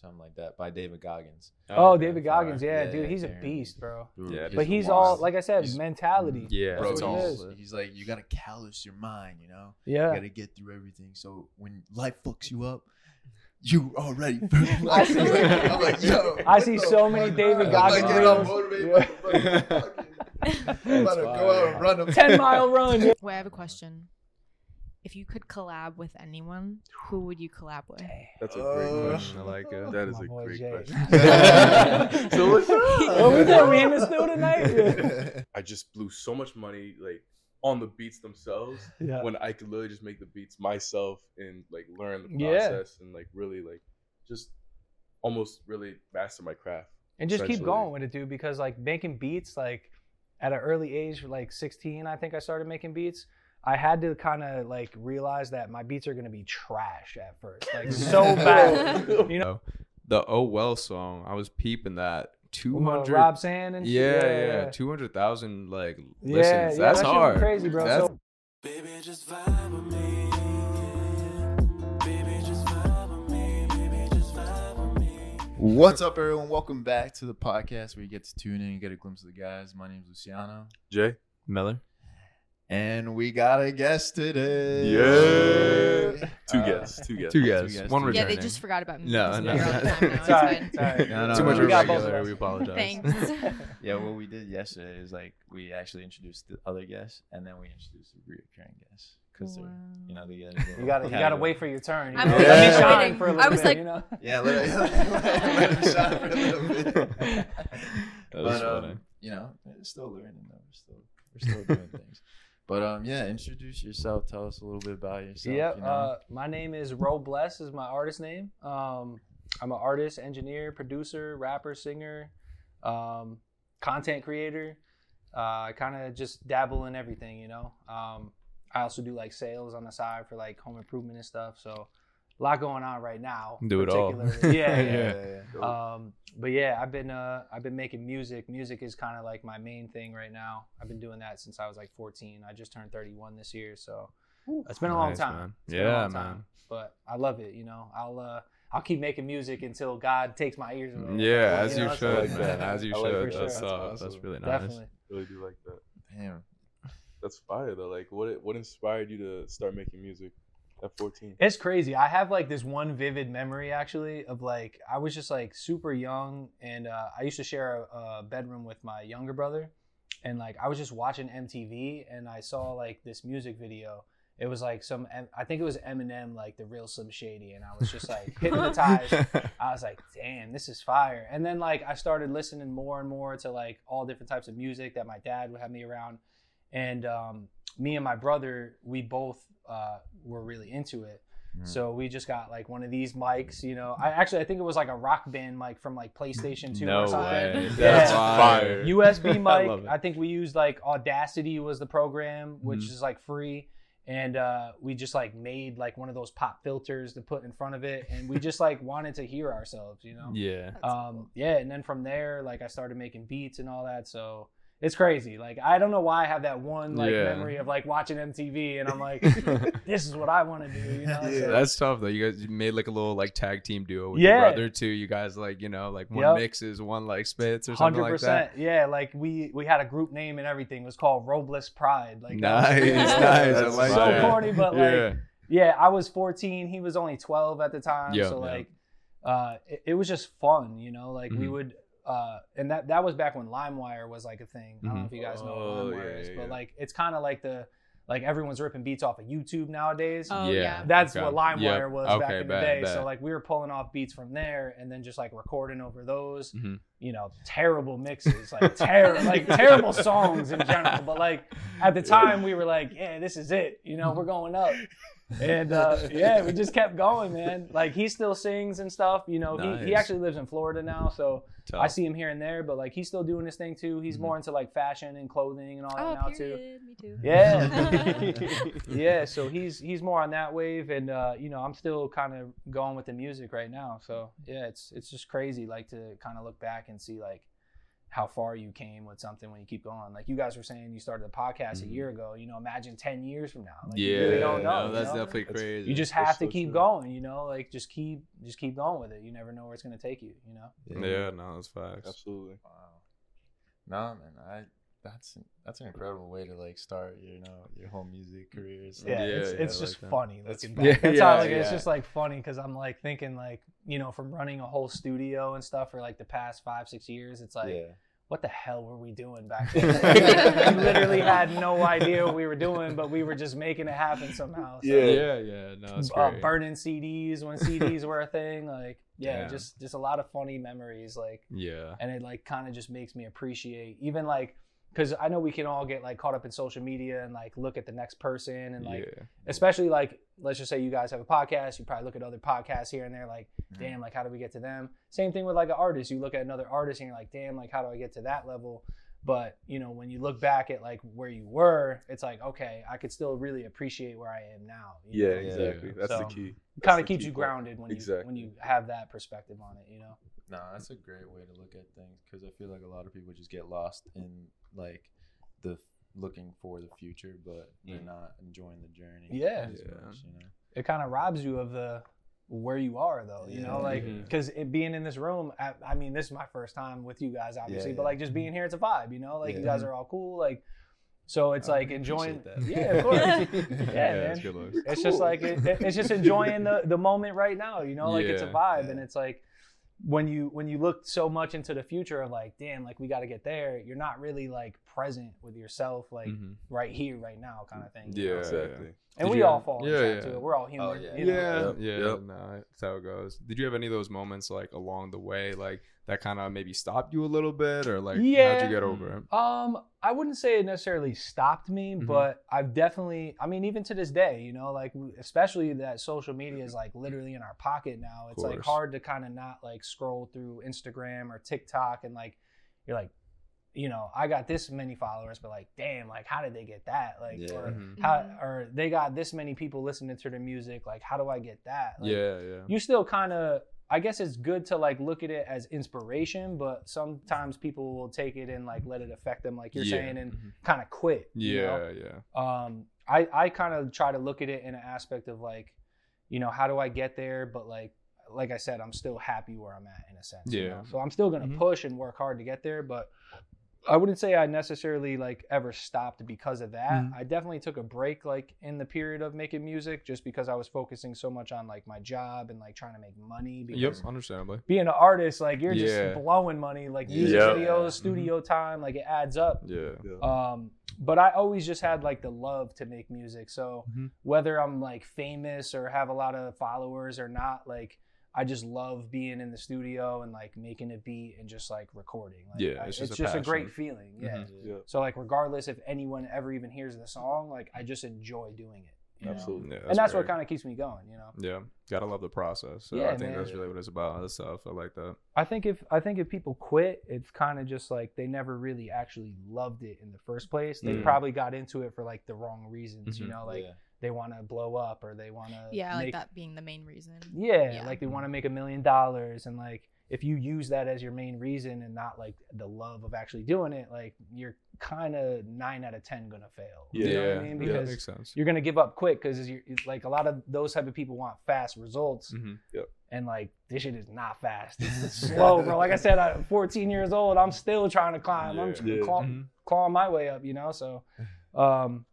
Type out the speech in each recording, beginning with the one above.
something like that by David Goggins. Oh, okay. David Goggins, yeah, Yeah, dude, he's a beast, bro. Dude, Yeah, But he's wild. all, like I said, He's- mentality. Yeah, Bro, That's he's, like, you gotta callous your mind, you know. Yeah. You gotta get through everything. So when life fucks you up, you already. I see- I'm like, yo. I see so many fuck? David I'm Goggins like, getting all reels. motivated Yeah. by the fucking- I'm about to go out and run a 10 mile run. Wait, I have a question. If you could collab with anyone, who would you collab with? That's a Uh, great question. I like it. That is My a boy great Jay. question. so what's up? What we doing? We in the studio tonight? I just blew so much money like on the beats themselves Yeah. when I could literally just make the beats myself and like learn the Yeah. process and like really like just almost really master my craft. And just keep essentially. going with it, dude, because like making beats, like at an early age, like 16, I think I started making beats. I had to kind of like realize that my beats are gonna be trash at first, like so bad. You know, the Oh Well song, I was peeping that. With, uh, 200 Rob Sand and shit. yeah, yeah, 200,000 like Yeah, listens. yeah, That's that shit hard. crazy, bro. That's- So- Baby, just vibe with me. Baby, just vibe with me. Baby, just vibe with me. What's up, everyone? Welcome back to the podcast where you get to tune in and get a glimpse of the guys. My name is Luciano, Jay? Miller. And we got a guest today. Yeah. Two Uh, guests. Two guests. Two guests. guests, One Yeah, returning. they just forgot about me. No, so no, you're on no. time now, It's it's all right, fine. it's all right. No, no, Too no, much we of a got both of regular. We apologize. Thanks. Yeah, what we did yesterday is like we actually introduced the other guests, and then we introduced the reoccurring guests because they're you know they get You gotta, you gotta wait for your turn. You I'm know? really Let me for a I little was bit, like- you know? Yeah, let it, let it shine for a little bit. That was but um, funny. you know, it's still learning though. We're still we're still doing things. But um, yeah, introduce yourself. Tell us a little bit about yourself. Yep. You know? Uh, my name is Ro Bless. Is my artist name. Um, I'm an artist, engineer, producer, rapper, singer, um, content creator. Uh, I kind of just dabble in everything, you know. Um, I also do like sales on the side for like home improvement and stuff. So a lot going on right now. Do it all. particularly. Yeah, yeah. yeah, yeah. Um, but yeah, I've been uh, I've been making music. Music is kind of like my main thing right now. I've been doing that since I was like 14. I just turned 31 this year, so it's been a long Nice, time. man. It's been a Yeah, long time. man. But I love it. You know, I'll uh, I'll keep making music until God takes my ears away. Yeah, Like, as you know, so should, like, man. As you I like should. That's, sure. uh, That's that's really nice. Definitely. Really do like that. Damn. That's fire though. Like what what inspired you to start making music at 14? It's crazy. I have like this one vivid memory actually of like I was just like super young and uh, I used to share a, a bedroom with my younger brother and like I was just watching MTV and I saw like this music video. It was like some I think it was Eminem like the real Slim Shady and I was just like hypnotized. I was like, damn, this is fire. And then like I started listening more and more to like all different types of music that my dad would have me around. And um, me and my brother, we both uh, were really into it. Mhm. So we just got like one of these mics, you know. I actually I think it was like a rock band mic from like PlayStation 2 no or something. way. That's Fire. fire. USB mic. love it. I, think we used like Audacity was the program, which Mhm. is like free. And uh, we just like made like one of those pop filters to put in front of it, and we just like wanted to hear ourselves, you know. Yeah. Um, yeah, and then from there, like I started making beats and all that. So it's crazy. Like I don't know why I have that one like Yeah. memory of like watching MTV, and I'm like, this is what I want to do, you know. Yeah. So- That's tough though. You guys you made like a little like tag team duo with Yeah. your brother too. You guys like you know like one Yep. mixes, one like spits or something Hundred like that. percent, yeah. Like we we had a group name and everything. It was called Robles Pride. Like that Nice, was- nice. I That's like so that. corny, but like yeah. yeah, I was 14. He was only 12 at the time. Yeah, so yeah. like, uh, it, it was just fun, you know. Like we Mhm. would, uh, and that that was back when LimeWire was like a thing. I don't know Mhm. if you guys know Oh, what LimeWire yeah, is, yeah, but yeah. like it's kind of like the like everyone's ripping beats off of YouTube nowadays. Oh Yeah. yeah. That's Okay. what LimeWire Yep. was back Okay, in the day. bet. So like we were pulling off beats from there and then just like recording over those. Mhm. You know, terrible mixes, like terrible, like terrible songs in general. But like at the time, we were like, yeah, this is it. You know, we're going up. And uh, yeah, we just kept going, man. Like he still sings and stuff. You know, he, he actually lives in Florida now, so Tough. I see him here and there. But like he's still doing his thing too. He's Mhm. more into like fashion and clothing and all that Oh, now too. period. Me too. Yeah. yeah, so he's he's more on that wave and uh, you know, I'm still kind of going with the music right now. So, yeah, it's it's just crazy like to kind of look back and see like how far you came with something when you keep going. Like you guys were saying, you started a podcast a Mhm. year ago. You know, imagine ten years from now. Like, yeah, you really don't know. no, you that's know? definitely That's- crazy. You just That's have to so keep true. going. You know, like just keep just keep going with it. You never know where it's gonna take you. You know. yeah, no, that's facts. Absolutely. Wow. No, man, I that's that's an incredible way to like start, you know, your whole music career. So, Yeah, Yeah, it's, yeah, it's I just like funny That's looking funny. back. That's Yeah, how like it's just like funny because I'm like thinking like you know from running a whole studio and stuff for like the past five six years. It's like yeah. what the hell were we doing back then? we literally had no idea what we were doing, but we were just making it happen somehow. So, Yeah. yeah, yeah, no, it's uh, great. burning CDs when CDs were a thing. Like, yeah, Damn. just just a lot of funny memories. Like, yeah, and it like kind of just makes me appreciate even like because I know we can all get like caught up in social media and like look at the next person and like yeah, especially like let's just say you guys have a podcast you probably look at other podcasts here and there like Mhm. damn like how do we get to them same thing with like an artist you look at another artist and you're like damn like how do i get to that level but you know when you look back at like where you were it's like okay i could still really appreciate where i am now Yeah, know? Yeah. exactly. That's So, the key. it kind of keeps you grounded when you when you have that perspective on it you know No, that's a great way to look at things because I feel like a lot of people just get lost in like the looking for the future, but they're not enjoying the journey. Yeah. Yeah. much, you know? it kind of robs you of the where you are though you know Yeah. like Mhm. because being in this room I, I mean this is my first time with you guys obviously Yeah, but like just being here it's a vibe you know like you guys are all cool like so it's I like enjoying that. yeah of course yeah, man. it's good looks. it's just like it, it- it's just enjoying the the moment right now you know like it's a vibe yeah. and it's like when you when you look so much into the future of like damn like we got to get there you're not really like present with yourself like Mhm. right here right now kind of thing you know? Yeah, Exactly. and Did we all have- fall yeah, into yeah. that we're all human Oh, yeah. you know? Yeah, Yep, yeah, yep. no, that's how it goes. Did you have any of those moments like along the way, like that kind of maybe stopped you a little bit, or like yeah, how'd you get over it? Um, I wouldn't say it necessarily stopped me, Mhm. but I've definitely, I mean, even to this day, you know, like especially that social media is like literally in our pocket now. It's like hard to kind of not like scroll through Instagram or TikTok and like you're like, you know, I got this many followers, but like, damn, like how did they get that? Like, Yeah. or Mhm. how, Mhm. or they got this many people listening to their music. Like, how do I get that? Like, yeah, yeah, you still kind of i guess it's good to like look at it as inspiration but sometimes people will take it and like let it affect them like you're Yeah. saying and Mhm. kind of quit you know? yeah, yeah, um i i kind of try to look at it in an aspect of like you know how do i get there but like like i said i'm still happy where i'm at in a sense you Yeah. know? so i'm still gonna Mhm. push and work hard to get there but I wouldn't say I necessarily like ever stopped because of that. Mhm. I definitely took a break like in the period of making music just because I was focusing so much on like my job and like trying to make money because yep, understandably. being an artist like you're Yeah. just blowing money like music Yeah. videos, Mhm. studio time, like it adds up. Yeah, Yeah. Um but I always just had like the love to make music. So Mhm. whether I'm like famous or have a lot of followers or not, like I just love being in the studio and like making a beat and just like recording. Like, Yeah, I- it's it's just just, a a, great feeling. Yeah. Mhm. yeah. So like regardless if anyone ever even hears the song, like I just enjoy doing it. you know? Absolutely. yeah And that's what kind of keeps me going, you know. Yeah, gotta love the process. So Yeah, I think man. that's really what it's about. That stuff. I like that. I think if I think if people quit, it's kind of just like they never really actually loved it in the first place. They Mm. probably got into it for like the wrong reasons, you Mhm. know, like yeah. They want to blow up or they want to Yeah, like that being the main reason. Yeah, Yeah. like they want to make a million dollars and like if you use that as your main reason and not like the love of actually doing it, like you're kind of 9 out of 10 going to fail. Yeah. You know what I yeah, mean? yeah, Because makes sense. you're going to give up quick cuz you're it's like a lot of those type of people want fast results hmm and like this shit is not fast. It's slow, bro. Like I said, I'm 14 years old. I'm still trying to climb. I'm Yeah. claw, Mhm. clawing my way up, you know. So, um,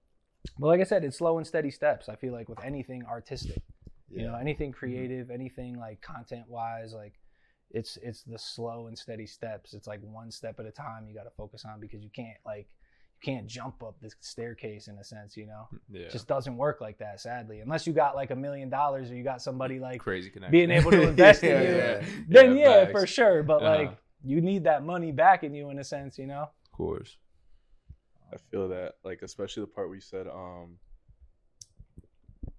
but like I said, it's slow and steady steps. I feel like with anything artistic, you know, anything creative, anything like content wise, like it's it's the slow and steady steps. It's like one step at a time. You got to focus on because you can't like you can't jump up this staircase in a sense, you know. Yeah, It just doesn't work like that, sadly. Unless you got like a million dollars or you got somebody like crazy connection. being able to invest in you, yeah, then yeah, facts. for sure. But Uh-huh. like you need that money back in you in a sense, you know. Of course. I feel that, like, especially the part where you said, um,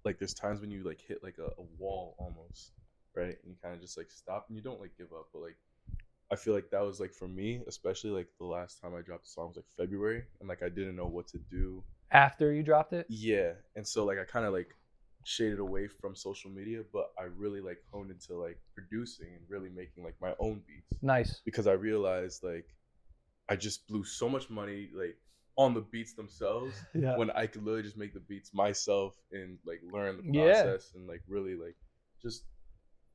like, there's times when you like hit like a, a wall almost, right? And you kind of just like stop and you don't like give up, but like, I feel like that was like for me, especially like the last time I dropped a song was like February, and like I didn't know what to do. After you dropped it, Yeah, and so like I kind of like shaded away from social media, but I really like honed into like producing and really making like my own beats nice. because I realized like I just blew so much money like on the beats themselves Yeah. when I could literally just make the beats myself and like learn the Yeah. process and like really like just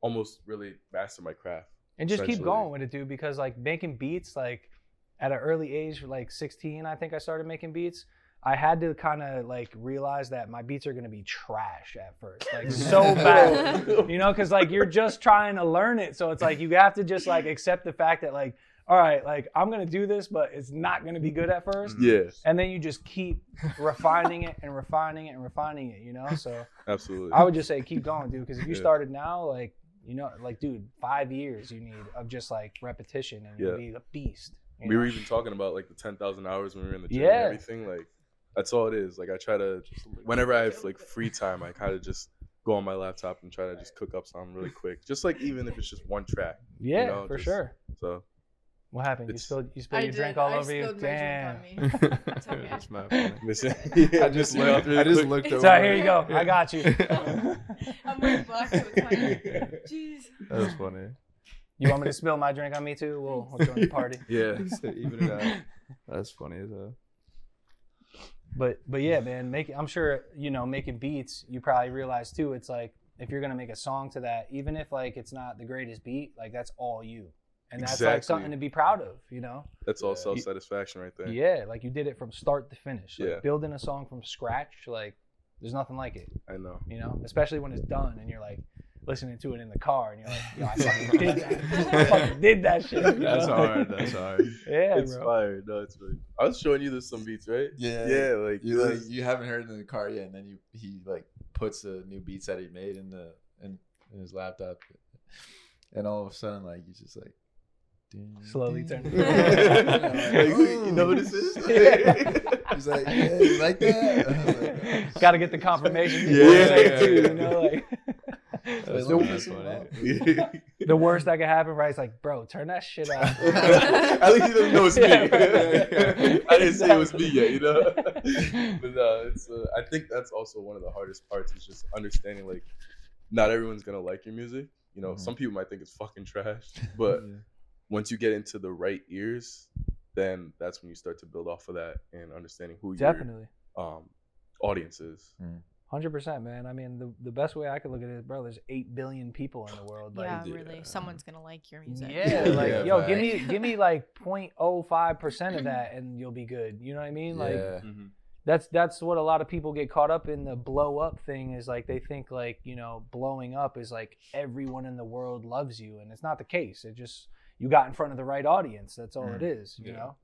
almost really master my craft. and just keep going with it, dude. Because like making beats, like at an early age, like 16, I think I started making beats. I had to kind of like realize that my beats are gonna be trash at first, like so bad, you know, because like you're just trying to learn it. So it's like you have to just like accept the fact that like, all right, like I'm gonna do this, but it's not gonna be good at first. Mm-hmm. Yes. And then you just keep refining it and refining it and refining it, you know. So absolutely. I would just say keep going, dude. Because if you Yeah. started now, like you know, like dude, five years you need of just like repetition and you'll be a beast. you we know? were even talking about like the ten thousand hours when we were in the gym Yeah. and everything. Like that's all it is. Like I try to whenever I have like free time, I kind of just go on my laptop and try to just cook up something really quick. Just like even if it's just one track. yeah, know, for just- sure. So What happened? You spilled you spilled I your drink all I over you. Damn. drink on me. It's okay. That's mad funny. listen, I just you know, looked. really I just looked over. So here you go. I got you. I'm wearing black, so it's fine. Jeez. That was funny. You want me to spill my drink on me too? We'll, we'll join the party. Yeah. Even it out. That's funny as hell. But but yeah, man, make I'm sure you know making beats. You probably realize too. It's like if you're gonna make a song to that, even if like it's not the greatest beat, like that's all you, and that's like something to be proud of. You know? That's all Yeah. self satisfaction right there. Yeah, like you did it from start to finish. Like Yeah. building a song from scratch, like there's nothing like it. I know. You know, especially when it's done and you're like listening to it in the car and you're like, yo, I fucking did that. I fucking did that shit. you That's know? hard. That's hard. Yeah, it's bro. fire. No, it's really. I was showing you this some beats, right? Yeah. Yeah, like You like you haven't heard it in the car yet, and then you he like puts the new beats that he made in the in, in his laptop, and all of a sudden like he's just like ding, Slowly ding. turn- Like, you know what this is? He's like, yeah, you like that? Like. Got to get the confirmation. before Yeah, you yeah, too, you know, like. The, funny, that's funny. the worst that could happen, right? It's like, bro, turn that shit off. At least he doesn't know it's me. Yeah. I didn't say it was me yet, you know. but no, it's. Uh, I think that's also one of the hardest parts is just understanding like, not everyone's gonna like your music. You know, Mhm. some people might think it's fucking trash, but once you get into the right ears, then that's when you start to build off of that and understanding who Definitely. your um, audience is. Hundred percent, man. I mean, the, the best way I could look at it, bro. There's eight billion people in the world. Like, yeah, yeah. really. Someone's gonna like your music. yeah, Yeah, like, yeah, yo, facts. give me, give me like 0.05 percent of that, and you'll be good. You know what I mean? Like, yeah. that's that's what a lot of people get caught up in. The blow up thing is like they think like you know blowing up is like everyone in the world loves you, and it's not the case. It just you got in front of the right audience. That's all it is. You Yeah. know.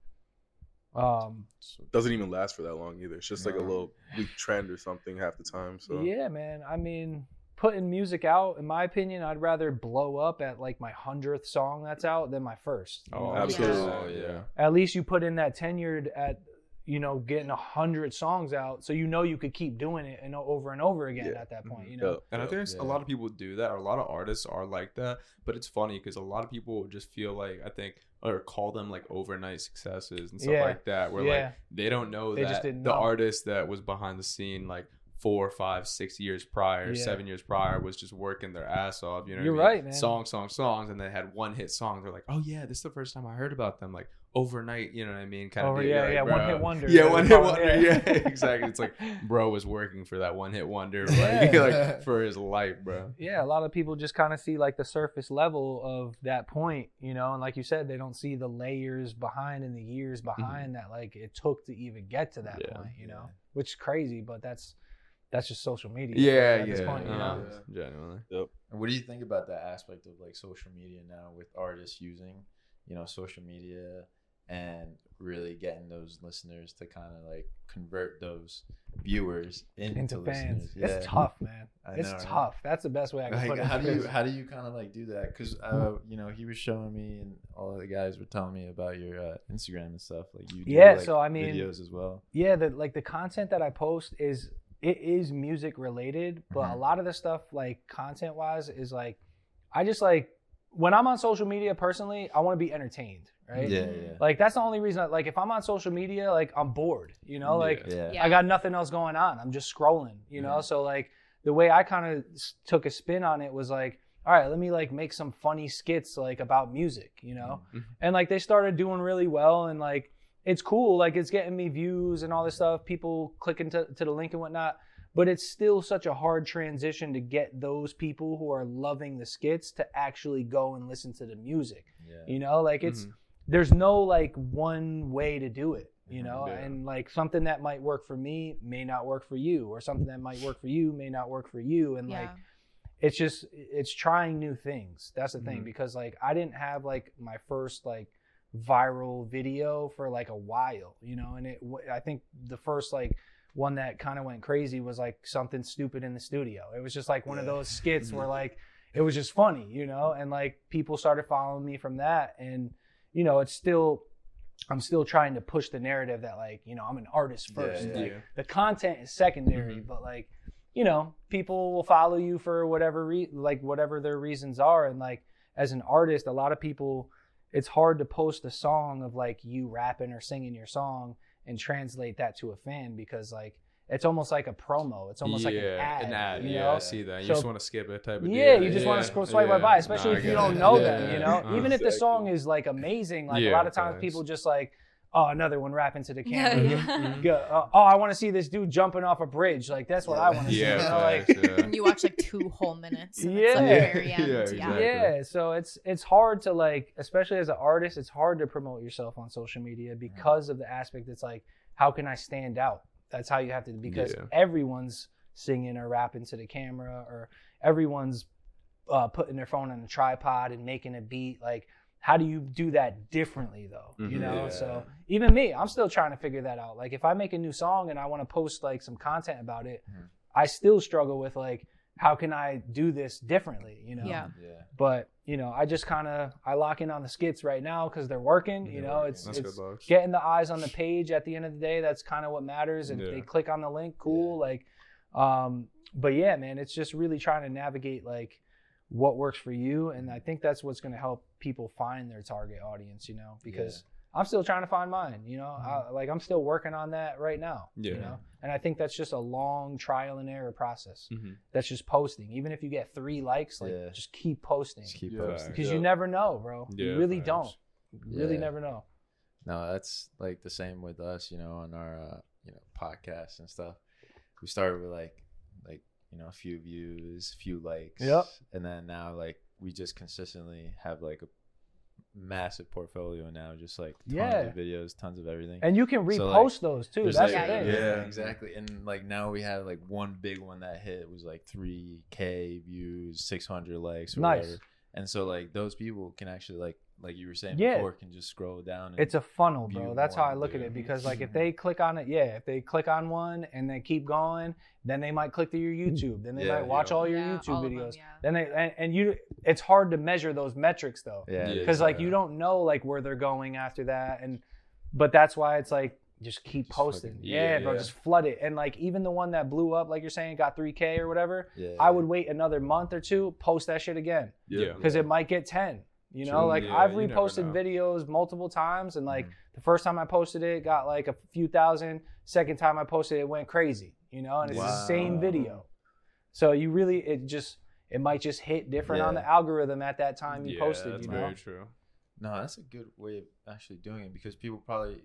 Um. Doesn't even last for that long either. It's just like a little weak trend or something half the time. So Yeah, man. I mean, putting music out, in my opinion, I'd rather blow up at like my hundredth song that's out than my first. Oh, know? absolutely. Oh, yeah. At least you put in that tenured at, you know, getting a hundred songs out, so you know you could keep doing it and over and over again Yeah. at that point. Mm-hmm. You know. Yep, And I think it's- Yeah. a lot of people do that, or a lot of artists are like that. But it's funny because a lot of people just feel like I think or call them like overnight successes and stuff Yeah. like that, where Yeah. like they don't know They that just didn't the know. artist that was behind the scene like four, five, six years prior, Yeah. seven years prior was just working their ass off. You know, what I You're mean? right, man. Songs, songs, songs, and they had one hit songs. They're like, oh yeah, this is the first time I heard about them. Like overnight, you know what I mean? Kind Over, of. yeah, yeah, one hit wonder. Yeah, one hit wonder. yeah. Yeah, exactly. It's like bro was working for that one hit wonder, like, Yeah. like for his life, bro. yeah, a lot of people just kind of see like the surface level of that point, you know, and like you said, they don't see the layers behind and the years behind that like it took to even get to that Yeah. point, you know, which is crazy, but that's that's just social media. Yeah, at yeah, this point, you know. uh, genuinely. And what do you think about that aspect of like social media now with artists using, you know, social media and really getting those listeners to kind of like convert those viewers into, Into fans, listeners? Yeah. it's tough, man. I it's know, right? tough. That's the best way I can Like, put it. how do you how do you kind of like do that? Because uh, you know, he was showing me and all the guys were telling me about your uh, Instagram and stuff. Like you, do, Yeah, like, so, I mean- videos as well. yeah the like the content that i post is it is music related but a Mhm. lot of the stuff like content wise is like i just like when i'm on social media personally i want to be entertained right Yeah, yeah, like that's the only reason I, like if i'm on social media like i'm bored you know like yeah. Yeah. i got nothing else going on i'm just scrolling you know Mhm. so like the way i kind of took a spin on it was like all right, let me like make some funny skits like about music, you know? Mhm. And like they started doing really well and like it's cool, like it's getting me views and all this stuff, people clicking to, to the link and whatnot. But it's still such a hard transition to get those people who are loving the skits to actually go and listen to the music. Yeah. You know, like it's Mhm. there's no like one way to do it you know yeah. and like something that might work for me may not work for you or something that might work for you may not work for you and like it's just it's trying new things that's the thing Mhm. because like i didn't have like my first like viral video for like a while you know and it I think the first like one that kind of went crazy was like something stupid in the studio it was just like one of those skits Mm-hmm. where like it was just funny you know and like people started following me from that and you know it's still i'm still trying to push the narrative that like you know i'm an artist first yeah. Like, the content is secondary Mhm. but like you know people will follow you for whatever re- like whatever their reasons are and like as an artist a lot of people it's hard to post a song of like you rapping or singing your song and translate that to a fan because like it's almost like a promo it's almost like an ad, An ad. you yeah, know I see that. You So- just want to skip it type of yeah, deal. you just want to scroll swipe yeah. by, especially Nah, if you don't it. know Yeah, them. You know, uh, even if the song is like amazing, like a lot of times people just like, oh, another one rapping to the camera. yeah. Go, uh, oh, I want to see this dude jumping off a bridge. Like that's what I want to see. Yeah, you know, like, yeah. and you watch like two whole minutes. And It's Yeah. like very Yeah. Yeah. exactly. yeah. So it's it's hard to like, especially as an artist, it's hard to promote yourself on social media because of the aspect. It's like, how can I stand out? That's how you have to because Yeah. everyone's singing or rapping to the camera or everyone's uh, putting their phone on a tripod and making a beat. Like, how do you do that differently though? You Mhm. know, Yeah. so even me, I'm still trying to figure that out. Like, if I make a new song and I want to post like some content about it, Mhm. I still struggle with like, how can I do this differently? You know, Yeah. Yeah. but you know, I just kind of I lock in on the skits right now because they're working. You know, working. it's it's getting the eyes on the page at the end of the day. That's kind of what matters. And if Yeah. they click on the link, cool. Like, um, but yeah, man, it's just really trying to navigate like what works for you, and I think that's what's going to help people find their target audience. You know, because I'm still trying to find mine. You know, I, like I'm still working on that right now. You know, and I think that's just a long trial and error process. Mhm. That's just posting. Even if you get three likes, like Yeah. just keep posting Just keep Yeah. posting. because Yeah. you never know, bro. Yeah, you really facts. don't. You really Yeah. never know. No, that's like the same with us, you know, on our uh, you know podcasts and stuff. We started with like like you know a few views, few likes, Yep. and then now like we just consistently have like a massive portfolio now, just like tons Yeah. of videos, tons of everything. And you can repost So, like, those too. That's like- the Yeah, thing. yeah, Yeah. exactly. And like now we have like one big one that hit was like three k views, six hundred likes, or Nice. whatever. And so like those people can actually like like you were saying Yeah. before can just scroll down. And, It's a funnel, bro. That's how I one, look at it because like if they click on it, yeah, if they click on one and they keep going, then they might click to your YouTube. Then they Yeah, might watch yeah. all your Yeah, YouTube all of them, videos. yeah. Then they and, and you it's hard to measure those metrics though. yeah, it Yeah. Because like you don't know like where they're going after that and but that's why it's like just keep Just posting. fucking- yeah, yeah. bro, just flood it. And like even the one that blew up, like you're saying, got 3K or whatever, Yeah, I would wait another month or two, post that shit again. Yeah. because it might get 10 you know True. like Yeah, i've reposted videos multiple times and like Mhm. the first time i posted it got like a few thousand second time i posted it, it went crazy you know and it's the same video so you really it just it might just hit different on the algorithm at that time you yeah, posted that's you know very true. No, that's a good way of actually doing it because people probably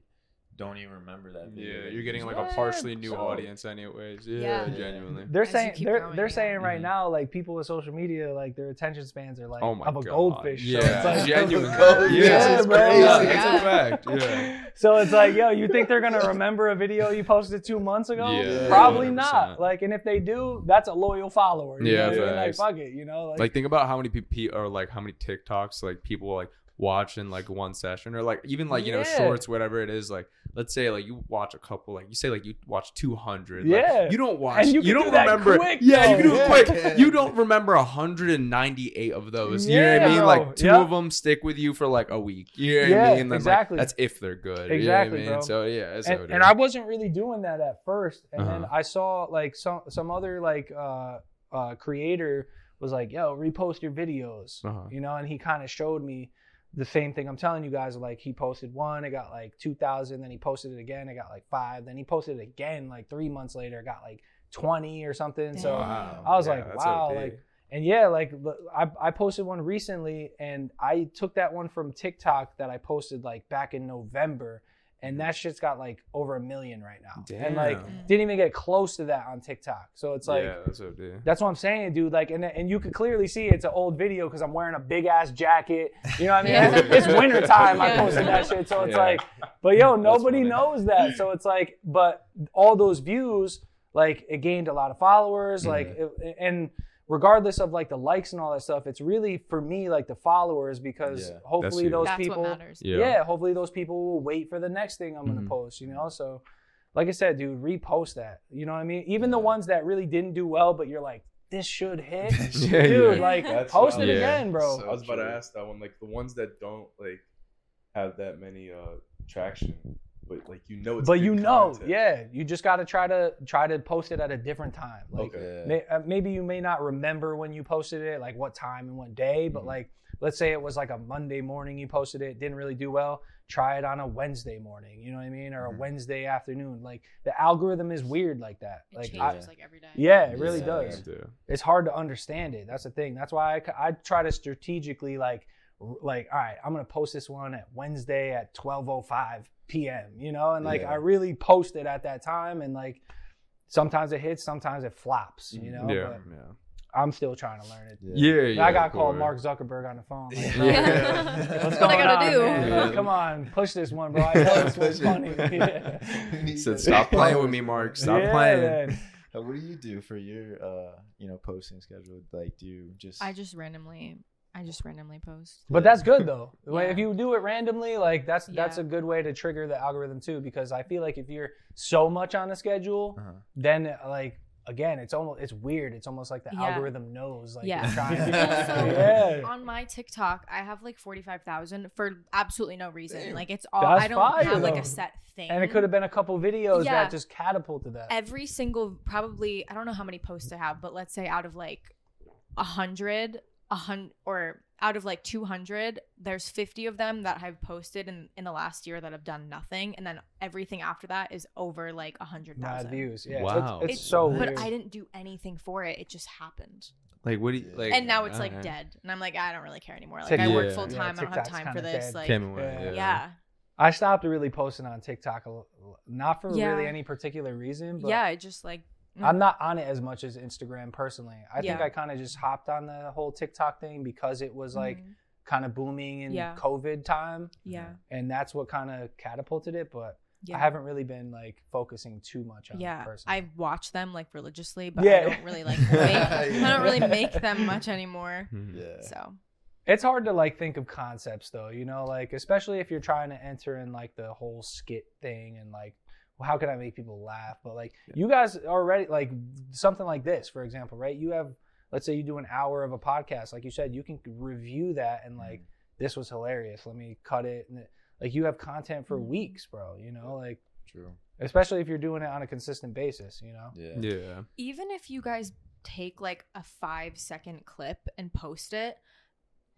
don't even remember that video. Yeah, you're getting just like a partially new so- audience, anyways. Yeah, Yeah. genuinely. they're As saying they're growing, they're yeah. saying right Mhm. now like people with social media like their attention spans are like Oh my of a God. goldfish Yeah, so it's like genuinely. goldfish. Yeah, Yeah, it's crazy. Yeah. That's a fact. Yeah. So it's like, yo, you think they're gonna remember a video you posted two months ago? Yeah, Probably 100%. not. Like, and if they do, that's a loyal follower. you Yeah, know what I mean? like fuck it, you know. Like, Like think about how many people or like how many TikToks like people like watch in like one session or like even like you know shorts whatever it is like let's say like you watch a couple like you say like you watch 200 Yeah. like, you don't watch And you you, don't do remember quick, yeah you can do it quick you don't remember 198 of those you know what I mean like two of them stick with you for like a week you know what Yeah, I mean Then, like, exactly. that's if they're good Exactly, you know what I mean so yeah and, and. I wasn't really doing that at first, and then Uh-huh. I saw like some some other like uh, uh, creator was like, "Yo, repost your videos," Uh-huh. you know, and he kind of showed me the same thing I'm telling you guys. Like he posted one, it got like two thousand, then he posted it again, it got like five, then he posted it again like three months later, it got like twenty or something. So Wow. I was Yeah, like, wow, OD. like, and yeah, like I I posted one recently, and I took that one from TikTok that I posted like back in November, and that shit's got like over a million right now, and like mm. didn't even get close to that on TikTok. So it's like yeah, that's what it is. that's what I'm saying, dude. Like, and and you could clearly see it's an old video because I'm wearing a big ass jacket. You know what I mean? Yeah. It's, it's winter time. I posted that shit, so it's Yeah. like, but yo, nobody knows that. So it's like, but all those views, like, it gained a lot of followers. Like, it, and regardless of like the likes and all that stuff, it's really for me like the followers because Yeah. hopefully huge. those That's people, what. Yeah. yeah. hopefully those people will wait for the next thing I'm gonna Mhm. post. You know, so like I said, dude, repost that. You know what I mean? Even the ones that really didn't do well, but you're like, this should hit, Yeah, dude. yeah. Like, That's post what it I'm- again, bro. So I was about to ask that one, like the ones that don't like have that many uh traction, but like you know it's but good you know, content. yeah, you just got to try to try to post it at a different time. Like, Okay. May, uh, maybe you may not remember when you posted it, like what time and what day, but Mhm. like, let's say it was like a Monday morning you posted it, didn't really do well. Try it on a Wednesday morning, you know what I mean, or a Mhm. Wednesday afternoon. Like the algorithm is weird like that. It Like, I, changes like every day. yeah, it really Yeah. does. It's hard to understand it. That's the thing. That's why I, I try to strategically like r- like all right, I'm gonna post this one at Wednesday at 12:05 p.m. You know, and like Yeah. I really post it at that time, and like sometimes it hits, sometimes it flops. You know, Yeah, but yeah. I'm still trying to learn it. Yeah, yeah. I got of called. Mark Zuckerberg on the phone. Like, Yeah. bro, Yeah. What's What I gotta on, do? man? Yeah. Come on, push this one, bro. I know this one's funny. Yeah. Said, "Stop playing with me, Mark. Stop Yeah, playing." man. What do you do for your uh you know posting schedule? Like do you just I just randomly, I just randomly post. But that's good though. Like, If you do it randomly, like that's that's a good way to trigger the algorithm too. Because I feel like if you're so much on a schedule, Uh-huh. then like again, it's almost it's weird. It's almost like the Yeah. algorithm knows like Yeah. trying to. Also, yeah. on my TikTok, I have like forty five thousand for absolutely no reason. Like it's all That's I don't fire, have like though. a set thing. And it could have been a couple videos Yeah. that just catapulted that. every single probably I don't know how many posts I have, but let's say out of like a hundred, a hundred or out of like two hundred, there's fifty of them that I've posted in in the last year that have done nothing, and then everything after that is over like a hundred views. Yeah. Wow. It's, it's It's- so But weird. I didn't do anything for it. It just happened. Like, what do you like? and now it's like alright. dead. And I'm like, I don't really care anymore. Like Tik- I work full time. Yeah, I don't have time for this. dead. Like Came away. Yeah. Yeah. yeah. I stopped really posting on TikTok, a l- not for Yeah. really any particular reason, but Yeah, it just like mm. I'm not on it as much as Instagram personally. I think I kind of just hopped on the whole TikTok thing because it was like Mhm. kind of booming in Yeah. COVID time, yeah, and that's what kind of catapulted it. But yeah. I haven't really been like focusing too much on it yeah, personally. I watch them like religiously, but Yeah. I don't really like make, I don't really make them much anymore. Mhm. Yeah. So it's hard to like think of concepts though, you know, like especially if you're trying to enter in like the whole skit thing and like well, how can I make people laugh? But like you guys already like something like this, for example, right? You have let's say you do an hour of a podcast, like you said, you can review that and like this was hilarious. Let me cut it and it, like you have content for Mhm. weeks, bro, you know, like True. especially if you're doing it on a consistent basis, you know. Yeah. Yeah. even if you guys take like a five second clip and post it,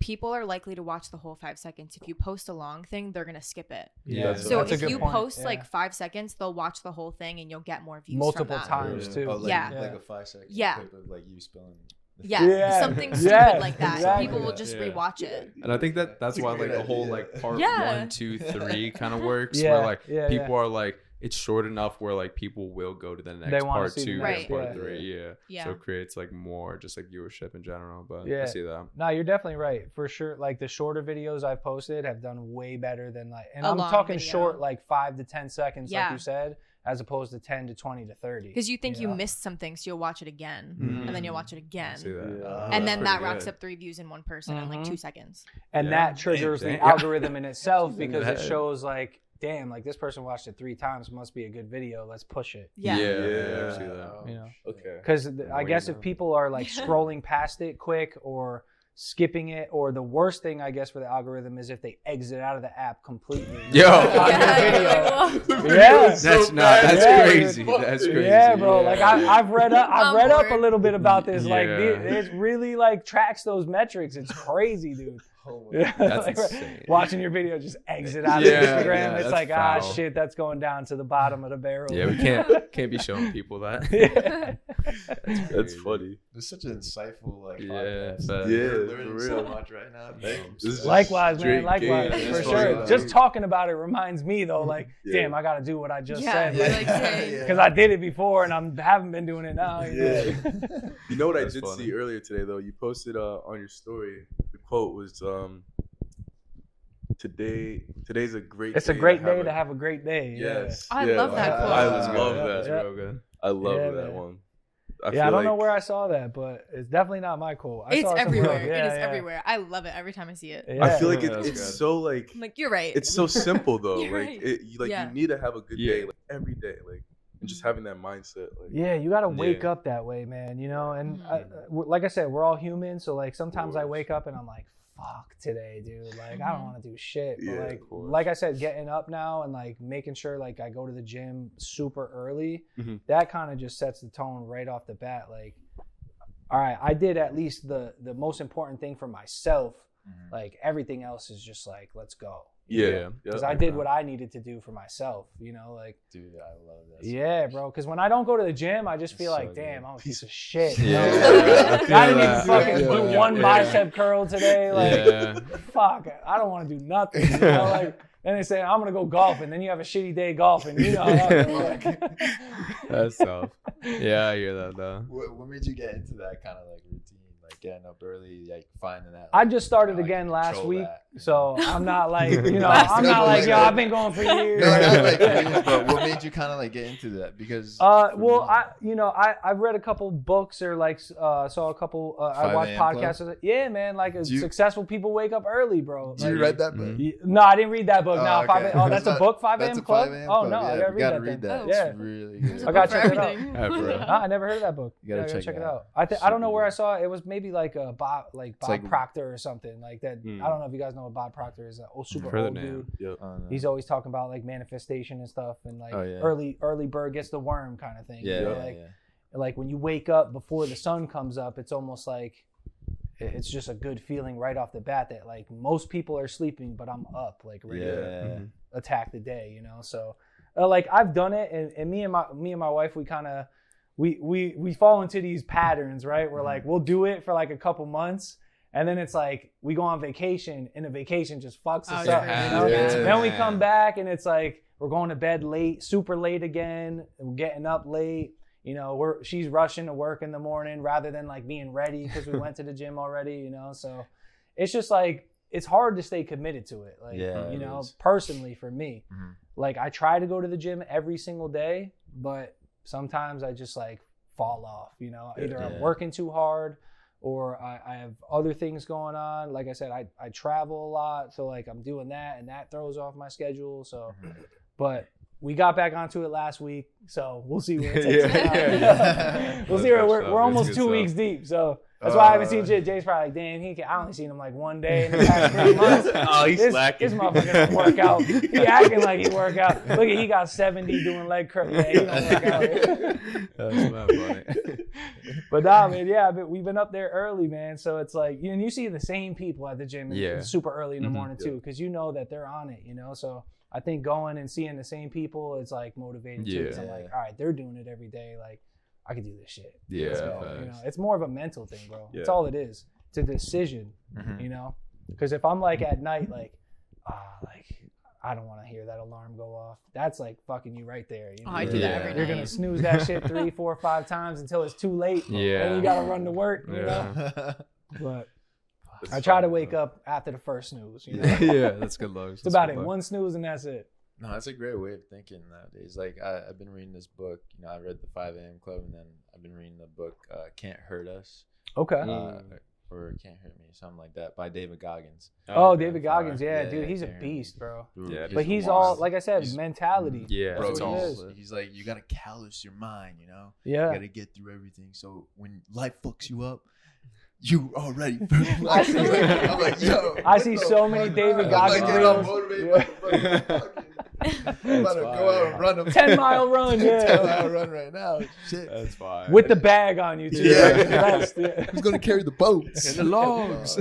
people are likely to watch the whole five seconds. If you post a long thing, they're gonna skip it. Yeah, that's- So that's if you point, post yeah. like five seconds, they'll watch the whole thing and you'll get more views. Multiple from that. times, Yeah. too. Oh, like, Yeah. Like a five second Yeah. clip of like you spilling. Yeah. Yeah. something stupid Yeah, like that. exactly. People will just Yeah. rewatch it. And I think that that's why like good the whole like part Yeah. one, two, three kind of works. Yeah, Where like yeah, people yeah. are like it's short enough where like people will go to the next They part two, next next part one. three. Yeah. Yeah. So it creates like more just like viewership in general. But Yeah. I see that. No, you're definitely right. For sure. Like the shorter videos I've posted have done way better than like and A I'm talking video. short like five to ten seconds, like you said, as opposed to ten to twenty to thirty. Because you think you know? missed something, so you'll watch it again, Mhm. and then you'll watch it again, see that. Yeah. Uh, and then that pretty racks good. up three views in one person in like Mhm. two seconds. and Yeah. that triggers the algorithm in itself because it shows like, damn, like this person watched it three times, must be a good video. Let's push it. Yeah. Yeah. Yeah. I see that. Oh, you know. Okay. Because I guess if people are like scrolling past it quick or skipping it, or the worst thing I guess for the algorithm is if they exit out of the app completely. Yo. On your Yeah, video. you're Yeah. That's not. That's Yeah, crazy. That's crazy. Yeah, bro. Like I, I've read up, I've read up a little bit about this. Like Yeah. the- it really like tracks those metrics. It's crazy, dude. Oh my Yeah, That's like, insane. Watching your video just exit out Yeah, of Instagram. yeah, it's that's like, ah, shit, that's going down to the bottom of the barrel. Yeah, we can't can't be showing people that. Yeah. That's crazy. funny. It's such an insightful like Yeah, podcast. Yeah, We're for learning real. so much right now. Thanks. This Likewise, man. Likewise, game. for sure. funny. Just talking about it reminds me though, like, Yeah. damn, I got to do what I just Yeah, said. you're Like, like, because I did it before and I'm haven't been doing it now. you know? Yeah. You know what That's I did funny. see earlier today though? You posted uh, on your story. The quote was um today today's a great day. it's a day great day a- to have a great day. yeah. Yes. I yeah, love that I, quote. I That's love good. that. That's Yeah. real good. I love Yeah, that man. one. yeah, I don't know where I saw that, but it's definitely not my quote. I it's saw it everywhere. Yeah, it is yeah. everywhere. I love it every time I see it. Yeah. I feel like it, it's good. so like I'm like, you're right. it's so simple though. Like right. it, you, like Yeah. you need to have a good day like every day, like and just Mhm. having that mindset. Like Yeah, you got to wake Yeah. up that way, man. You know, and I, Mhm. like I said, we're all human. So like sometimes I wake up and I'm like, fuck today, dude. Like I don't Mhm. want to do shit. But Yeah, like, like I said, getting up now and like making sure like I go to the gym super early. Mhm. That kind of just sets the tone right off the bat. Like, all right, I did at least the the most important thing for myself. Mhm. Like everything else is just like, let's go. Yeah, Yeah. Because yeah. I did what I needed to do for myself. You know, like. Dude, I love that. so Yeah, much. bro. Because when I don't go to the gym, I just It's feel so like, good. damn, I'm a piece of shit. you Yeah, know? I feel I didn't even fucking Yeah, do yeah, one yeah. bicep curl today. Like, yeah. fuck, I don't want to do nothing. You know? like, then they say I'm gonna go golfing. Then you have a shitty day golfing. You know, how I feel, like- That's tough. Yeah, I hear that though. What, what made you get into that kind of like routine, like getting up early, like finding that? I just started you know, I can again last week, that, so I'm not like, you know, I'm not like, yo, I've been going for years. No, not like years, but what made you kind of like get into that? Because Uh, well, me- I you know I I've read a couple books or like uh, saw a couple. Uh, I watched a.m. Club? podcasts. Yeah, man, like you- successful people wake up early, bro. Did you read that book? No, I didn't read that book. Oh, no, okay. five. Oh, that's a book. Five That's a.m. Club. Oh no, I gotta read that. read that. Yeah. Really There's good. a I gotta check it out. everything. Yeah, bro. No, I never heard of that book. You gotta check check it it out. out. I I don't know where I saw it. It was maybe like a Bob, like Bob like- Proctor or something like that. Hmm. I don't know if you guys know what Bob Proctor is. An old super old name. dude. Oh, no. He's always talking about like manifestation and stuff, and like Oh, yeah. early early bird gets the worm kind of thing. you yeah, know, yeah, like yeah. like when you wake up before the sun comes up, it's almost like it's just a good feeling right off the bat that like most people are sleeping, but I'm up, like ready to Yeah. Mhm. attack the day, you know. So uh, like I've done it, and, and me and my me and my wife, we kind of we we we fall into these patterns, right? We're like we'll do it for like a couple months. And then it's like we go on vacation, and the vacation just fucks us Oh, up. yeah. You know? Yeah. Then we come back, and it's like we're going to bed late, super late again. and We're getting up late. You know, we're she's rushing to work in the morning rather than like being ready because we went to the gym already. You know, so it's just like it's hard to stay committed to it. Like Yeah, you it know, is. personally for me, Mhm. like I try to go to the gym every single day, but sometimes I just like fall off. You know, either I'm working too hard or I, I have other things going on. Like I said, I, I travel a lot, so like I'm doing that, and that throws off my schedule. So, Mm-hmm. but we got back onto it last week, so we'll see where it takes Yeah, us. yeah, yeah. we'll see where we're, we're almost two stuff. weeks deep. So that's why I haven't seen Uh, Jay. Jay's probably like, damn, he can, I only seen him like one day in the past three months. Oh, he's this, slacking. This motherfucker don't work out. He acting like he work out. Look at he got 70 doing leg curl. Yeah, he don't work out. That's mad funny. But nah, man, yeah, but we've been up there early, man. So it's like, you and you see the same people at the gym Yeah. super early in the Mhm. morning too, because you know that they're on it, you know. So I think going and seeing the same people is like motivating too. 'cause I'm like, all right, they're doing it every day. Like, I could do this shit. Yeah, Let's go. You know, it's more of a mental thing, bro. It's all it is. It's a decision, Mhm. you know. Because if I'm like at night, like, ah, like I don't want to hear that alarm go off. That's like fucking you right there. You know? Oh, I do that every You're gonna snooze that shit three, four, five times until it's too late. Yeah. And you gotta run to work. You Yeah. know. But It's I try to wake up after the first snooze. You know? Yeah. yeah, that's good luck. It's about it. One snooze and that's it. No, that's a great way of thinking nowadays. Like I, I've been reading this book. You know, I read the 5 a.m. Club, and then I've been reading the book uh, "Can't Hurt Us" Okay. uh, or "Can't Hurt Me," something like that, by David Goggins. oh, okay. David Goggins. Yeah, Yeah, dude, he's a Can't Hurt Me. beast, bro. Yeah, But he's wild. all like I said, He's- mentality. Yeah, Bro, That's he he's, is. he's like, you gotta callous your mind, you know. Yeah. You gotta get through everything. So when life fucks you up, you already. I see- I'm like, yo. I see so many fuck? David I'm Goggins like, reels. Yeah. by the fucking- I'm about to go out and run a 10 mile run, 10 yeah. mile run right now. Shit. That's fine. With the bag on you, too. Yeah. Like, yeah. Who's gonna carry the boats And the logs.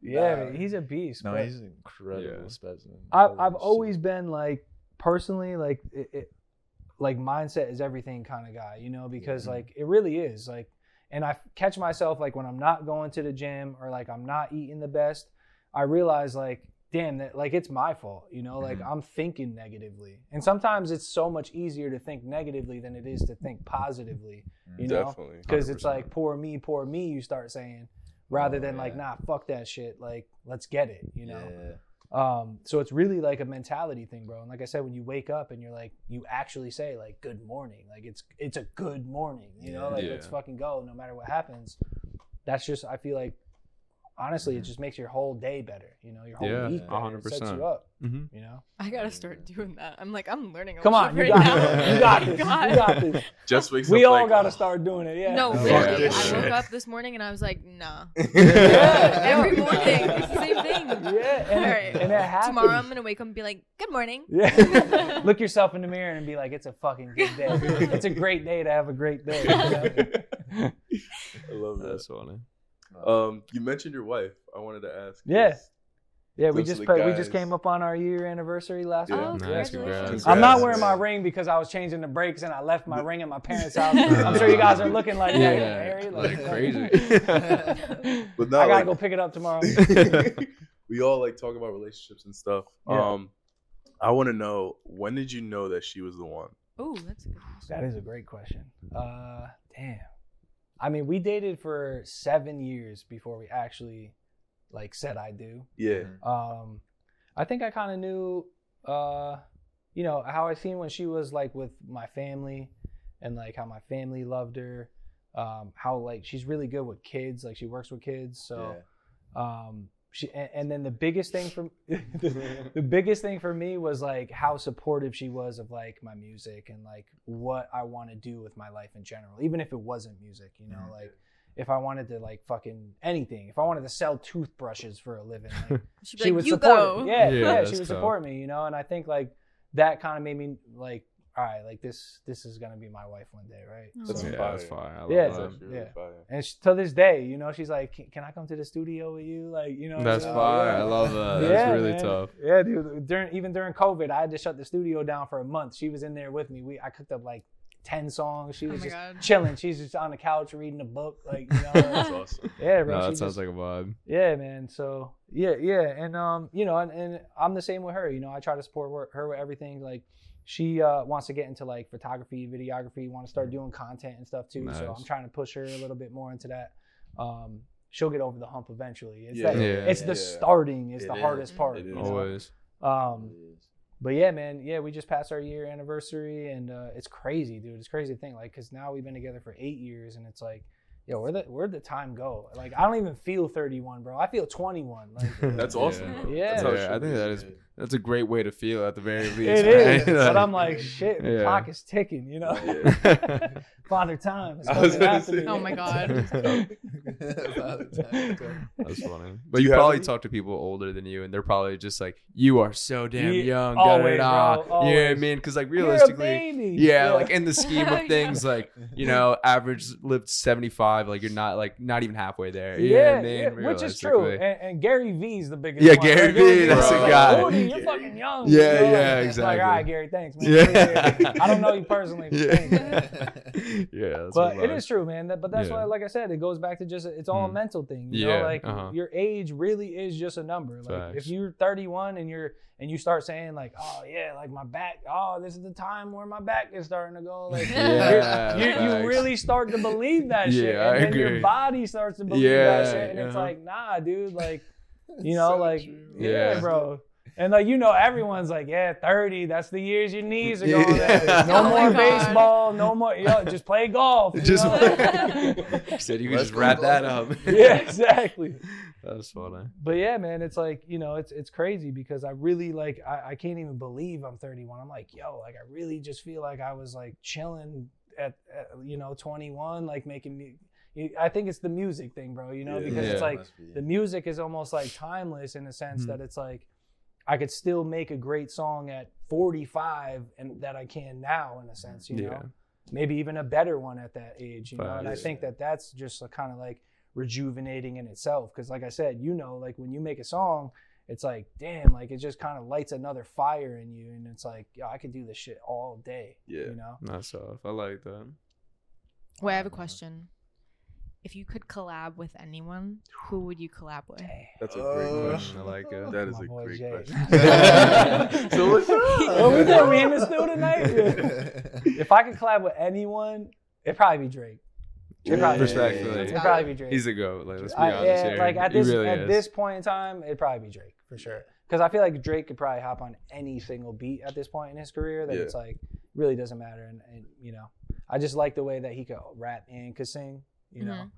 Yeah, Nah. man, he's a beast. No, but he's an incredible Yeah. specimen. I, I've shit. always been like, personally, like, it, it, like mindset is everything kind of guy, you know, because Mhm. like it really is. Like, and I catch myself like when I'm not going to the gym or like I'm not eating the best, I realize like, damn, that like it's my fault, you know, like Mhm. I'm thinking negatively. And sometimes it's so much easier to think negatively than it is to think positively, you know? Because it's like poor me, poor me. You start saying rather Oh, than like nah, fuck that shit. Like let's get it, you know. Yeah. Um, so it's really like a mentality thing, bro. And like I said, when you wake up and you're like, you actually say like good morning, like it's it's a good morning, you know, Yeah. like let's fucking go, no matter what happens. That's just I feel like honestly, it just makes your whole day better, you know, your whole Yeah, week better. It sets you up, hmm you know. I gotta start doing that. I'm like, I'm learning. a Come on, you right got now. this. You got my this. You got this. Just wakes We up all like, got to "Oh, start doing it. Yeah. No, No, literally. this I woke up this morning and I was like, nah. Yeah. Every morning, it's the same thing. Yeah, and, All right. and it happens. Tomorrow I'm gonna wake up and be like, good morning. Yeah. Look yourself in the mirror and be like, it's a fucking good day. It's a great day to have a great day. you know? I love that. That's funny. Um, you mentioned your wife. I wanted to ask. Yeah. 'cause Yeah, we just put, we just came up on our year anniversary last Yeah. Oh, week. Nice, congratulations. I'm not wearing my ring because I was changing the brakes and I left my ring at my parents' house. I'm sure you guys are looking like, yeah, Yeah, Harry, like like, crazy. But no, I gotta like- go pick it up tomorrow. we all like talk about relationships and stuff. Yeah. Um, I want to know when did you know that she was the one? Ooh, that's a good question. That is a great question. Uh, damn. I mean, we dated for seven years before we actually like said I do. Yeah. Um, I think I kind of knew, uh, you know, how I seen when she was like with my family, and like how my family loved her. Um, how like she's really good with kids, like she works with kids. So, um, she and, and then the biggest thing for the, the biggest thing for me was like how supportive she was of like my music and like what I want to do with my life in general, even if it wasn't music. You know, Mhm. like if I wanted to like fucking anything, if I wanted to sell toothbrushes for a living, like She'd like, would support go. it. Yeah, Yeah, yeah, she would tough. support me, you know. And I think like that kind of made me like, all right, like this, this is gonna be my wife one day, right? That's So- yeah, fire. that's fine. I love Yeah. That. actually really Yeah. fire. and she, to this day, you know, she's like, can, can I come to the studio with you? Like, you know, That's saying? fire. Yeah. I love that. Yeah, That's really man. tough. Yeah, dude. During even during COVID, I had to shut the studio down for a month. She was in there with me. We I cooked up like ten songs. She Oh was my just God. chilling. She's just on the couch reading a book, like you know. That's awesome. yeah, bro. No, that sounds just- like a vibe. yeah, man. So yeah, yeah, and um, you know, and, and I'm the same with her. You know, I try to support her, her with everything. Like, she uh, wants to get into like photography, videography, want to start doing content and stuff too. So I'm trying to push her a little bit more into that. Um, she'll get over the hump eventually. It's Yeah. that, Yeah. it's the Yeah. starting is It the is. hardest part. It you know? Always. Um, but yeah, man, yeah, we just passed our year anniversary, and uh, it's crazy, dude. It's crazy to think, like, because now we've been together for eight years, and it's like, yo, where the where'd the time go? Like, I don't even feel 31, bro. I feel 21. Like, That's awesome. Yeah. Yeah. That's Yeah, I think that is that's a great way to feel at the very least. it right? is, but I'm like, shit, the Yeah. clock is ticking, you know. Yeah. Father time is coming gonna after say- me. Oh my God. That's funny. But you, you probably talk to people older than you, and they're probably just like, "You are so damn Ye- young." always, da, da, da. bro, You know what I mean? Because like You're a realistically, baby. yeah, like in the scheme of things, like you know, average lived seventy five. Like you're not like not even halfway there. You know Yeah, what I mean? yeah, which is true. And, and Gary V's the biggest. Yeah, one. Gary Like, Vee, that's like, a guy. "Woody, you're fucking young. Yeah, you know? yeah, exactly. Like, all right, Gary, thanks, man. Yeah. I don't know you personally, Yeah. yeah, but it is true, man. That, but that's Yeah. why, like I said, it goes back to just it's all a Mhm. mental thing. You Yeah, know, like uh-huh. your age really is just a number. Like Facts. if you're 31 and you're and you start saying like, oh yeah, like my back, oh this is the time where my back is starting to go. Like Yeah, you, you really start to believe that shit, and I then your body starts to believe that shit, and it's uh-huh. like, nah, dude, like you know, so like true. Yeah. bro. And like you know, everyone's like, yeah, thirty. That's the years your knees are going. there. No Oh more baseball. No more. Yo, just play golf. you Just- know? You said you could just go wrap that up. yeah, exactly. That's funny. But yeah, man, it's like you know, it's it's crazy because I really like I, I can't even believe I'm 31. I'm like, yo, like I really just feel like I was like chilling at, at you know 21, like making me. I think it's the music thing, bro. You know, Yeah. because it's Yeah. like the music is almost like timeless in the sense Mhm. that it's like I could still make a great song at 45 and that I can now in a sense, you Yeah. know. Maybe even a better one at that age, you know. And I think that that's just a kind of like rejuvenating in itself because like I said, you know, like when you make a song, it's like, damn, like it just kind of lights another fire in you and it's like, yo, I could do this shit all day, Yeah. you know. That's off. I like that. Wait, I have a question. If you could collab with anyone, who would you collab with? That's a great Uh, question. I like it. That is My a boy great Jay. question. so what's up? What we doing? We in the studio tonight? if I could collab with anyone, it'd probably be Drake. It'd probably, Respectfully. it'd probably be Drake. He's a goat. Like, let's be I- honest yeah, here. like at He this really at is. this point in time, it'd probably be Drake for sure. Because I feel like Drake could probably hop on any single beat at this point in his career. That Yeah. it's like really doesn't matter. And, and you know, I just like the way that he could rap and could sing. You know,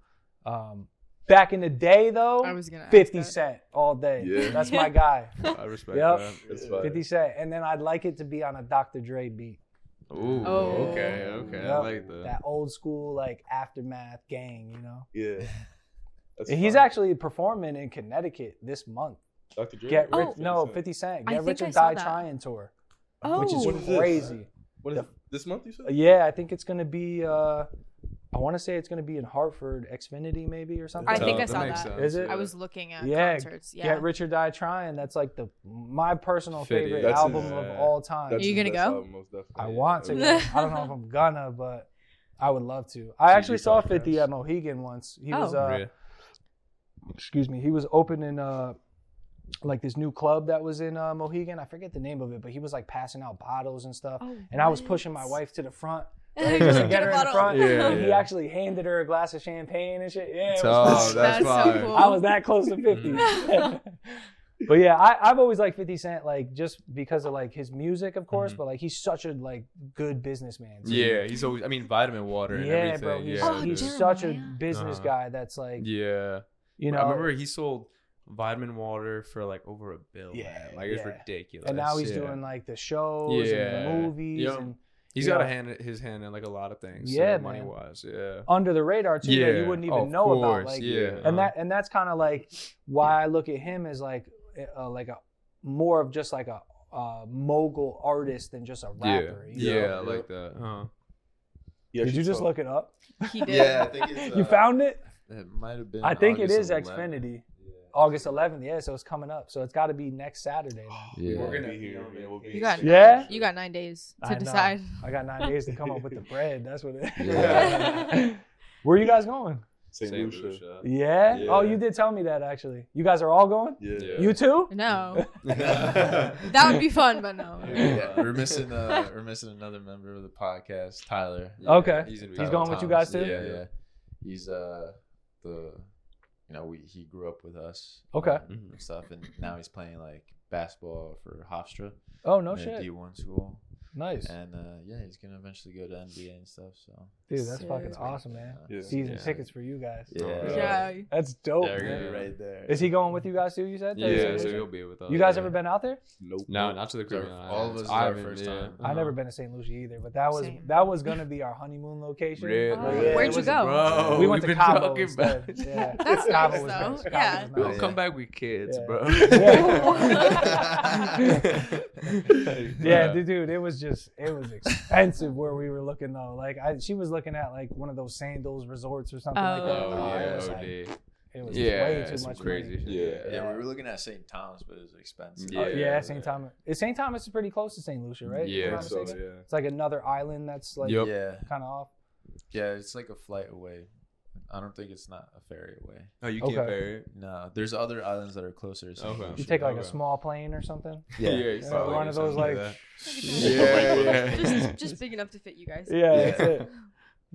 um, back in the day though, I was gonna Fifty Cent all day. Yeah. That's my guy. I respect Yep. that. It's. Fifty Cent, and then I'd like it to be on a Dr. Dre beat. Ooh, Oh. okay, okay. I like that. That old school like aftermath gang. You know. Yeah. That's And he's fine. actually performing in Connecticut this month. Dr. Dre. Get Oh. rich, no, 50 Cent. I Get think Rich or saw Die that. Trying tour, Oh, which is What is this? crazy. What is this month? You said? Yeah, I think it's gonna be. uh I want to say it's gonna be in Hartford, Xfinity maybe or something. I think I saw makes that. sense, Is it? I was looking at Yeah, concerts. Yeah. Get Rich or Die Trying. That's like the my personal 50. favorite That's album his- of all time. That's Are you gonna go? album, most. I want to. Go. I don't know if I'm gonna, but I would love to. I See actually saw podcast. 50 at Mohegan once. He was Oh. uh, Really? excuse me, he was opening uh like this new club that was in uh, Mohegan. I forget the name of it, but he was like passing out bottles and stuff. Oh, and I was pushing my wife to the front. Right, just to get her in the front. Yeah, and he actually handed her a glass of champagne and shit. Yeah, it Oh, that's That's so cool. I was that close to 50. but yeah, I, I've always liked 50 Cent, like just because of like his music, of course, Mhm. but like he's such a like good businessman. too. Yeah, he's always. I mean, vitamin water and yeah, everything. bro. He's, yeah, Oh, he's dude. such a business Uh-huh. guy that's like, yeah. you know, I remember he sold vitamin water for like over a bill. Yeah, man. like it's yeah. ridiculous. and now he's yeah. doing like the shows Yeah. and the movies Yep. and He's you got a hand his hand in like a lot of things. Yeah, so money wise, Yeah. under the radar too that you wouldn't Oh, even of know about. course, Like, yeah. and Uh-huh. that and that's kind of like why I look at him as like uh, like a more of just like a uh, mogul artist than just a Yeah. rapper. you Yeah, know? I like that. Uh-huh. He Did you just saw- look it up? He did. Yeah, I think it's. you uh, found it? It might have been. I think it August is 11th. Xfinity. Yeah. August 11th. Yeah, so it's coming up. So it's got to be next Saturday. Then. Yeah. We're gonna be here. Yeah, we'll be You got Yeah? You got nine days I to know. decide. I got nine days to come up with the bread. That's what it is. Yeah. Where you guys going? St. Saint Lucia. Lucia. Yeah? Yeah. Oh, you did tell me that actually. You guys are all going? Yeah. Yeah. You too? No, that would be fun, but no. Yeah, we're missing. Uh, we're missing another member of the podcast, Tyler. Okay. He's, in He's going with you guys too? Yeah, yeah. He's uh the, you know, we he grew up with us. Okay. um, and stuff, and now he's playing like basketball for Hofstra. Oh, no in a shit. D1 school, Nice. and uh, yeah, he's gonna eventually go to NBA and stuff. So Dude, that's Sick. fucking awesome, man. Yeah. Season Yeah. tickets for you guys. yeah, Yeah. That's dope. they're gonna be man. right there. Is he going with you guys too? You said. Yeah, Thursday? so he'll be with us. you guys yeah. ever been out there? Nope. No, not to the It's our- Caribbean. all of us is our Ivan, first yeah. time. I've Uh-huh. never been to St. Lucia either, but that was Same. that was gonna be our honeymoon location. Really? Oh, yeah, Where'd it you was- go? Bro, We went to we've been Cabo talking instead. about- Yeah, That's Cabo nice, was though. nice. Cabo Yeah. was We'll nice. come back with kids, Yeah. bro. yeah, dude, dude, it was just it was expensive where we were looking though. Like I, she was looking at like one of those sandals resorts or something like oh, that. Oh, No, Oh, it yeah, was, like, it was Yeah, way too some much crazy money. shit. Yeah. yeah, we were looking at St. Thomas, but it was expensive. Yeah. Oh, yeah, St. Thomas. Is St. Thomas is pretty close to St. Lucia, right? Yeah. So, yeah. It's like another island that's like Yup. yeah, kind of off. yeah. It's like a flight away. I don't think it's not a ferry away. Oh, you Okay. can't ferry it? No, there's other islands that are closer. To St. Okay. You take like a small plane or something. Yeah, you Yeah, one of those, something like- Yeah, yeah. just, just big enough to fit you guys. Yeah, Yeah. that's it.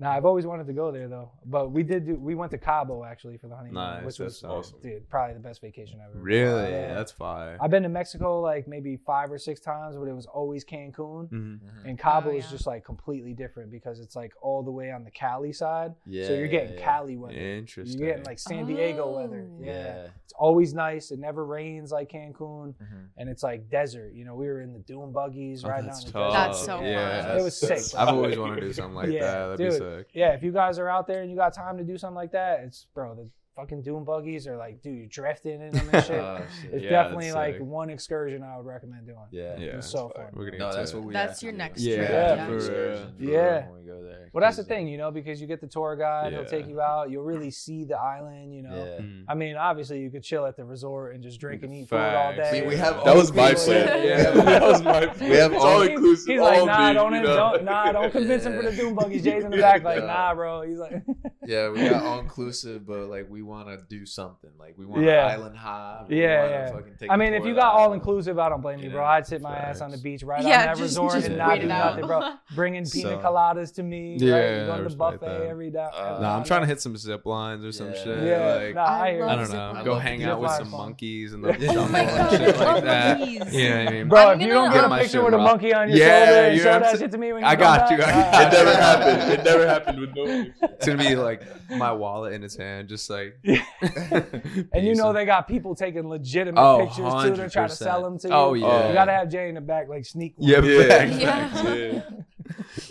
Nah, I've always wanted to go there though. But we did do. We went to Cabo actually for the honeymoon, Nice, which was that's awesome. dude probably the best vacation ever. Really? Yeah. That's fire. I've been to Mexico like maybe five or six times, but it was always Cancun. Mhm. And Cabo Oh, is yeah. just like completely different because it's like all the way on the Cali side. Yeah, so you're getting yeah, Cali weather. Interesting. You're getting like San Diego weather. Oh. Yeah. Yeah. It's always nice. It never rains like Cancun. Mhm. And it's like desert. You know, we were in the dune buggies Oh, riding that's on the tough. desert. That's so yeah, fun. It was sick. I've always wanted to do something like Yeah, that. That'd dude. be sick. yeah, if you guys are out there and you got time to do something like that, it's bro, the fucking dune buggies or like dude, you're drifting in them and shit. Oh, shit. it's Yeah, definitely like sick. one excursion I would recommend doing. Yeah. Yeah, it's so fun. We're gonna No, that's to what we. That's your next Yeah, trip. Yeah, for Excursion real. for Yeah. When we go there. Well, that's the 'Cause, thing, you know, because you get the tour guide, he'll take Yeah. you out, you'll really see the island, you know. Yeah. Mm. I mean, obviously, you could chill at the resort and just drink and eat food all Facts. day. I mean, we have That was my all-inclusive- plan. Yeah. that was my plan. We have It's all- all He's- inclusive. He's like, all nah, big, don't, you know? don't, nah, don't convince him for the Yeah. Dune Buggies. Jay's in the back, like, Yeah. nah, bro. He's like, Yeah, we got all inclusive, but like we want to do something. Like we want Yeah. an island high. We Yeah, wanna yeah. fucking take I a mean, if you got all inclusive, I don't blame you, You bro. I'd sit my ass on the beach right on Yeah, that just- resort just and not it do out. nothing, bro. Bringing pina So- coladas to me. Yeah, right? You I to the buffet that. every day. Uh, Nah, I'm trying to hit some zip lines or some Yeah. shit. Yeah, like, nah, I, I hear I you. don't know. Go hang out with some monkeys and the Yeah. jungle and shit like that. monkeys. You know what I mean? Bro, if you don't get a picture with a monkey on your Yeah, shoulder and you know show that shit to me when you I got you, I got It never happened. It never happened with no picture. It's gonna be like my wallet in his hand, just like. And you know they got people taking legitimate Oh, pictures too. They're trying to sell them to you. Oh, yeah. You gotta have Jay in the back, like sneak. one. Yeah, Yeah. facts, Yeah.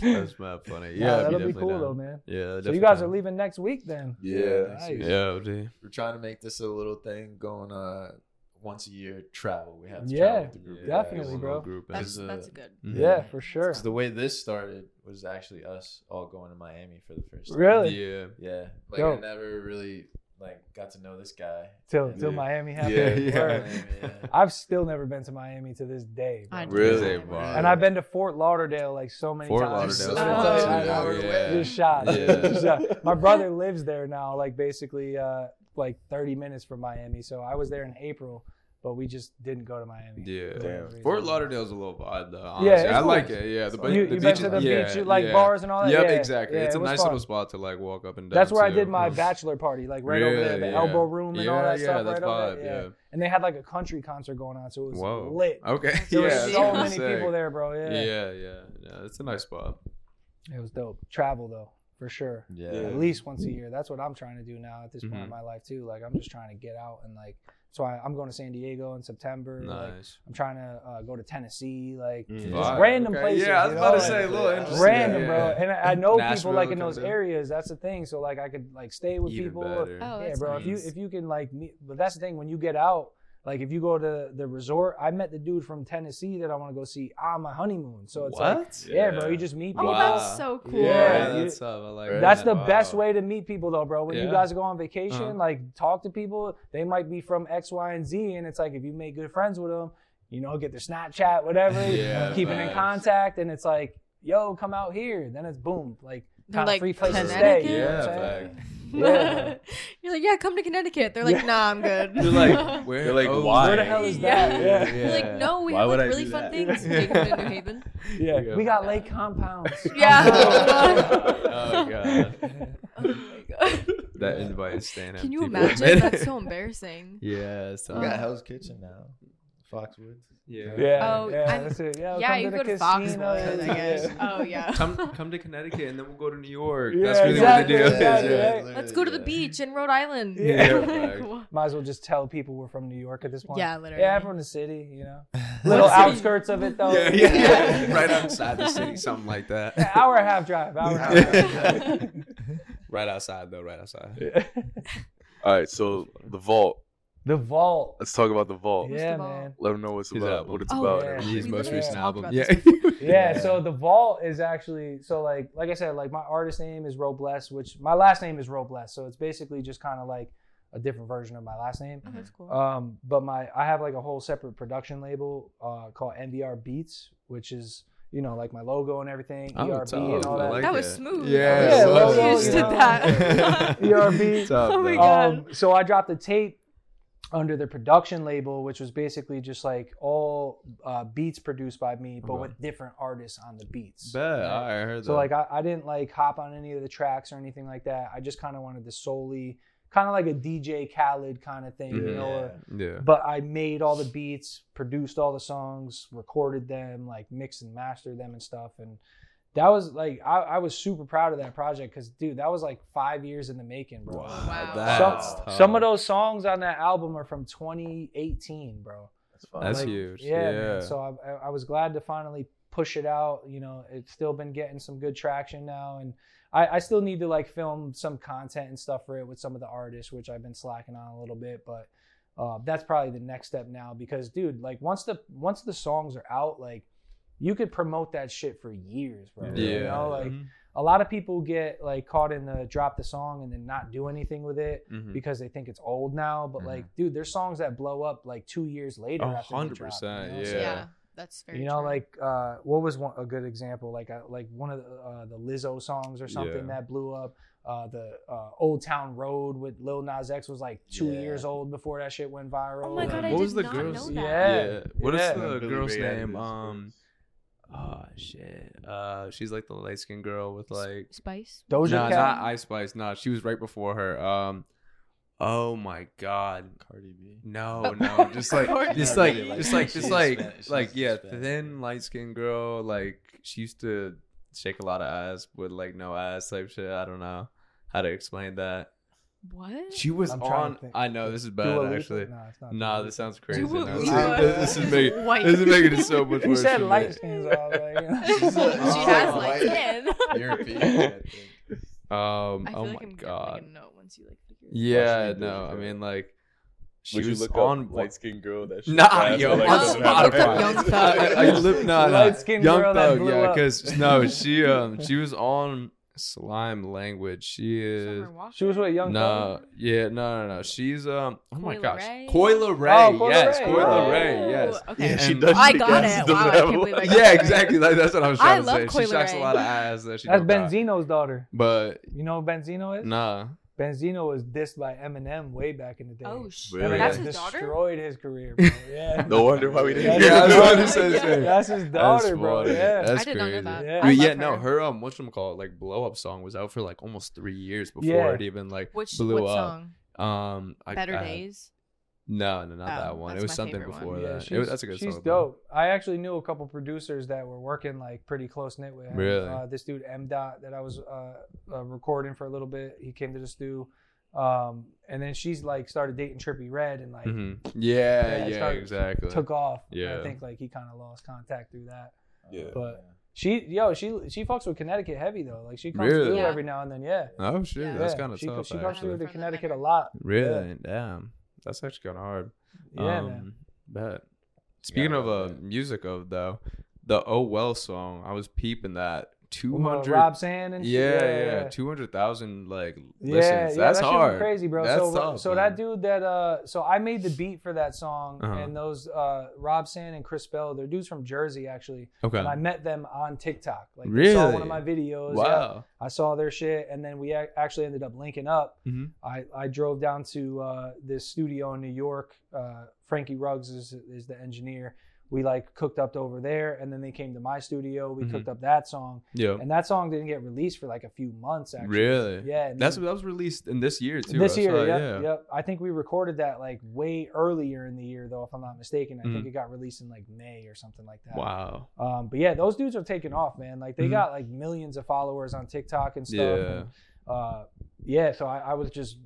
That's mad funny. Yeah, Yeah, that'll be definitely cool down. though, man. Yeah. So you guys are leaving next week then? Yeah, Nice. Yeah, dude. we're trying to make this a little thing going. Uh, once a year travel. We have to Yeah, travel the group. Yeah, definitely, bro. Group That's, Is, uh, that's good. Mhm. Yeah, for sure. the way this started was actually us all going to Miami for the first time. Really? Yeah. Yeah. Like Dope. I never really like got to know this guy. Till And- till Miami happened. Yeah, yeah. Miami, yeah. I've still never been to Miami to this day. bro. Really? do. Wow. And I've been to Fort Lauderdale like so many Fort times. Lauderdale's So fun, It's too. like, I- Oh, yeah. Just shot. Yeah. My brother lives there now, like basically uh, like 30 minutes from Miami. So I was there in April, but we just didn't go to Miami. Yeah. Damn. Fort Lauderdale's a little vibe though. Yeah, Honestly. it's I cool. like it. Yeah, the, You- the you beach to the is- yeah, beach, like, yeah. bars and all that? Yep, Yeah. exactly. Yeah, it's it a was nice fun. little spot to like walk up and down. That's where I did my bachelor party, like right over there, the Really? elbow room and all Yeah, that yeah, stuff that's right over vibe, there. yeah. And they had like a country concert going on, so it was Whoa. lit. Okay. There yeah, was so many sick. people there, bro. Yeah. Yeah, yeah, yeah. It's a nice spot. It was dope. Travel though, for sure. Yeah. Yeah. At least once a year. That's what I'm trying to do now at this point in Mhm. my life too. Like I'm just trying to get out and like. So I, I'm going to San Diego in September. Like, Nice. I'm trying to uh, go to Tennessee. Like Mm. just Fire. random Okay, places. Yeah, I was about know, to like, say a little interesting. random, yeah. bro. And I I know people like in those in. areas. That's the thing. So like I could like stay with Even people. better. Oh, yeah, that's bro. If you if you can like meet, but that's the thing. When you get out, like if you go to the resort, I met the dude from Tennessee that I want to go see on my honeymoon. So it's like, What? yeah, bro. You just meet people. Oh, that's so cool. Yeah, that's tough. I like That's that. the best way to meet people, though, bro. When you guys go on vacation, Uh-huh. like talk to people. They might be from X, Y, and Z, and it's like if you make good friends with them, you know, get their Snapchat, whatever, Yeah, keeping in contact, and it's like, yo, come out here. Then it's boom, like They're kind of like, free place to stay. Connecticut? You know what Yeah, I'm saying? fact. Yeah, You're like, yeah, come to Connecticut. They're like, Yeah. nah, I'm good. You're like, where? They're like, oh, why? Where the hell is Yeah. that? Yeah, You're like, no, we Why have would like I really do fun that? things. Take them to New Haven. yeah. Yeah. We got lake compounds. Yeah. Oh god, Oh my god. that invite is staying Can you empty, imagine? bro. That's so embarrassing. yeah, so We got Hell's Kitchen now. Foxwoods. yeah. Yeah, Oh, yeah, I'm- that's it. Yeah, yeah, come you to go the to. Foxwoods, I guess. Oh yeah. Come, come to Connecticut, and then we'll go to New York. Yeah, That's really exactly, what the deal exactly, is. right? Yeah, Let's go to the yeah. beach in Rhode Island. Yeah. Like, Right. Might as well just tell people we're from New York at this point. Yeah, literally. Yeah, I'm from the city, you know. Little city? outskirts of it though. Yeah, yeah, Yeah. right outside the city, something like that. Yeah, hour and a half drive. Hour and a half drive. right outside though, right outside. All right, so the vault. The vault. Let's talk about the vault. What's yeah, the vault? man. Let them know what's His about, album. what it's Oh, about. yeah. His most literally recent album. Yeah. Yeah, so the vault is actually so like like I said, like my artist name is Ro Bless, which my last name is Robles, so it's basically just kind of like a different version of my last name. Oh, that's cool. Um, but my I have like a whole separate production label uh, called NVR Beats, which is you know like my logo and everything, Oh, ERB tough. and all that. like that was it. smooth. Yeah, Yeah, it was. logo, You just you did know. that. ERB. Tough, Oh my. God. Um, so I dropped a tape under the production label, which was basically just like all uh, beats produced by me, but Okay. with different artists on the beats. Bet. right? I heard that. So like I, I didn't like hop on any of the tracks or anything like that. I just kind of wanted to solely kind of like a DJ Khaled kind of thing, you Mhm. know. or- yeah. but I made all the beats, produced all the songs, recorded them, like mixed and mastered them and stuff. And that was like I, I was super proud of that project because dude, that was like five years in the making, bro. Wow. That's Some, tough. some of those songs on that album are from 2018, bro. That's fine. That's Like, huge. Yeah, Yeah. man. So I, I- I was glad to finally push it out. You know, it's still been getting some good traction now, and I, I still need to like film some content and stuff for it with some of the artists, which I've been slacking on a little bit, but uh, that's probably the next step now because dude, like once the once the songs are out, like you could promote that shit for years, bro. Yeah. You know, like Mhm. a lot of people get like caught in the drop the song and then not do anything with it Mhm. because they think it's old now. But like, dude, there's songs that blow up like two years later. A hundred percent. you know? yeah. So, yeah, that's very you know, true. like uh, what was one a good example? Like uh, like one of the, uh, the Lizzo songs or something Yeah. that blew up. Uh, the uh, Old Town Road with Lil Nas X was like two Yeah. years old before that shit went viral. oh my god, I What did was the not girl's- know that. Yeah. Yeah. What is Yeah. the Billy girl's Ray name? Um. First. Oh shit. Uh, she's like the light skinned girl with like. Spice. Doja Nah, Cat. not Ice Spice. No, she was right before her. Um. Oh my god. Cardi B. No, Oh. no, just like, Cardi just B. like, Really, like, just like, she's just like, Spanish- like, yeah, Spanish. thin, light skinned girl. Like, she used to shake a lot of ass with like no ass type shit. I don't know how to explain that. What? She was I'm trying to on. think. I know this is bad Dua Lipa? actually. Nah, it's not Nah, this sounds crazy. Dua No, Lipa. this, is making White. this is making it so much He worse. said for me. light skins. I was like, you know. She Oh, has white. light skin. European. I think. Um. I feel oh like my I'm god. gonna make a note once you like figure it Yeah. Watch No. I mean, like, she Would you was look on up light skinned girl that Nah, shit yo, like, on doesn't have Spotify. hair? Young Thug. I, I, I live, nah, nah. Light-skinned Young girl that Thug, blew yeah, up. because no, she um she was on Slime Language. She is She was with Young no, Thug. yeah, no, no, no. She's um oh my Coyle gosh, Ray? Coi Leray, Oh, Coyle yes, Ray. Coyle Oh. Ray, yes. Okay. Yeah, she does. I got it. Wow, I can't believe I got Yeah, exactly. Like that's what I was I trying to love say. Coyle she shocks a lot of ass that she That's don't got. Benzino's daughter. But You know who Benzino is? nah, Benzino was dissed by Eminem way back in the day. Oh shit. Really? That's Eminem his daughter. destroyed his career, bro. Yeah. No wonder why we didn't That's hear Yeah, his I was daughter. about to say the same. That's his daughter, That's bro. funny. Yeah. That's I did not know that. Yeah. Yeah, love no, her. her um, what's call like blow up song was out for like almost three years before Yeah. it even like Which blew what up. song? Um, I, Better I- Days. No, no, not Oh, that one. It that's was my something favorite one. before Yeah, that. It was, that's a good she's song. though. dope. I actually knew a couple producers that were working like pretty close knit with her. Really? Uh, this dude M Dot that I was uh, uh, recording for a little bit. He came to the stew, um, and then she's like started dating Trippie Redd and like Mhm. Yeah, Yeah, it yeah, started- exactly. took off. And Yeah. I think like he kind of lost contact through that. Yeah. But she, yo, she she fucks with Connecticut heavy though. Like she comes Really? through Yeah. every now and then. Yeah. oh shit, Yeah. that's kind of she, tough. She comes actually. through to Connecticut a lot. Really? Damn, that's actually kind of hard. Yeah, um, man. Bet. Speaking of uh, music of though, the Oh Well song, I was peeping that two hundred. Rob Sand and shit. Yeah, yeah, two hundred thousand like Yeah, listens. yeah, That's that hard. crazy, bro. That's so, tough, so man. that dude that uh, so I made the beat for that song, Uh-huh. and those uh, Rob Sand and Chris Bell, they're dudes from Jersey actually, Okay. and I met them on TikTok. Like they saw one of my videos. yeah. Wow. I saw their shit, and then we actually ended up linking up. Mhm. I, I drove down to uh, this studio in New York. Uh, Frankie Ruggs is is the engineer. We like cooked up over there, and then they came to my studio. We Mhm. cooked up that song, Yeah. and that song didn't get released for like a few months. Actually, Really? Yeah. That's then- that was released in this year too. this year, saw, yep, yeah. yep. I think we recorded that like way earlier in the year, though, if I'm not mistaken. I think Mhm. it got released in like May or something like that. Wow. Um, but yeah, those dudes are taking off, man. Like they Mhm. got like millions of followers on TikTok and stuff. Yeah. And, uh, yeah. So I, I was just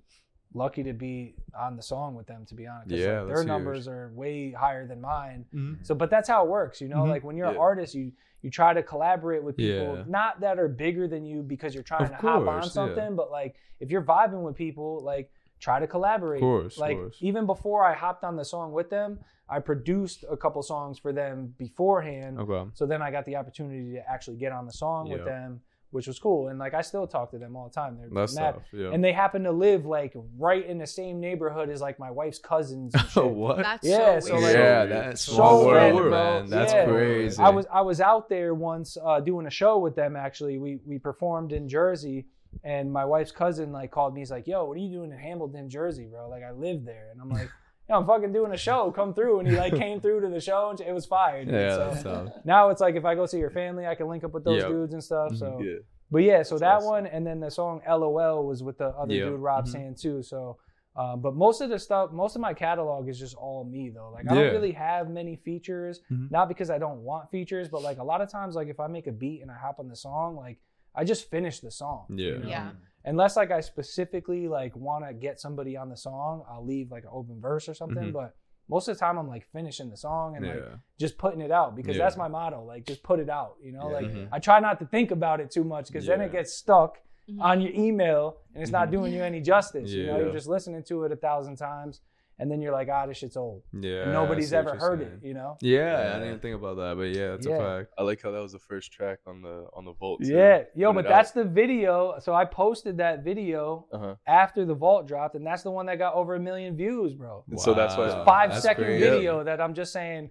lucky to be on the song with them, to be honest Yeah, like, that's their numbers are way higher than mine. Mhm. So, but that's how it works, you know. Mhm. Like when you're an artist, you you try to collaborate with people, Yeah. not that are bigger than you because you're trying Of to hop on course, yeah. something, but like if you're vibing with people, like try to collaborate. Of course, like course. even before I hopped on the song with them, I produced a couple songs for them beforehand. Okay. So then I got the opportunity to actually get on the song with them, which was cool. And like I still talk to them all the time. They're That's mad. tough. Yeah. And they happen to live like right in the same neighborhood as like my wife's cousins. And shit. oh what? That's Yeah, so so, like- yeah, that's small So world, random, bro. man. That's Yeah. crazy. I was I was out there once uh, doing a show with them. Actually, we we performed in Jersey, and my wife's cousin like called me. He's like, "Yo, what are you doing in Hamilton, Jersey, bro? Like, I live there." And I'm like, "Yo, I'm fucking doing a show. Come through." And he like came through to the show, and it was fire. dude. Yeah, So now it's like if I go see your family, I can link up with those Yep. dudes and stuff. Mhm. So, Yeah. but yeah, so That's that awesome. one, and then the song "LOL" was with the other Yep. dude Rob Mhm. Sand too. So. Um, but most of the stuff, most of my catalog is just all me though. Like I Yeah. don't really have many features, Mhm. not because I don't want features, but like a lot of times, like if I make a beat and I hop on the song, like I just finish the song. you Yeah. know? Yeah. Unless like I specifically like want to get somebody on the song, I'll leave like an open verse or something. Mhm. But most of the time, I'm like finishing the song and like just putting it out because Yeah. that's my motto. Like just put it out. You know, Yeah. like Mhm. I try not to think about it too much because then it gets stuck Mhm. on your email and it's not Mhm. doing you any justice. You know, you're just listening to it a thousand times and then you're like, ah, this shit's old. Yeah. And nobody's ever heard saying. it, you know? Yeah, I didn't even think about that, but yeah, it's Yeah. a fact. I like how that was the first track on the on the vault. too. Yeah. Yo, Put but that's out. the video. So I posted that video Uh-huh. after the vault dropped, and that's the one that got over a million views, bro. And so that's why- Wow, Five that's second great. video that I'm just saying,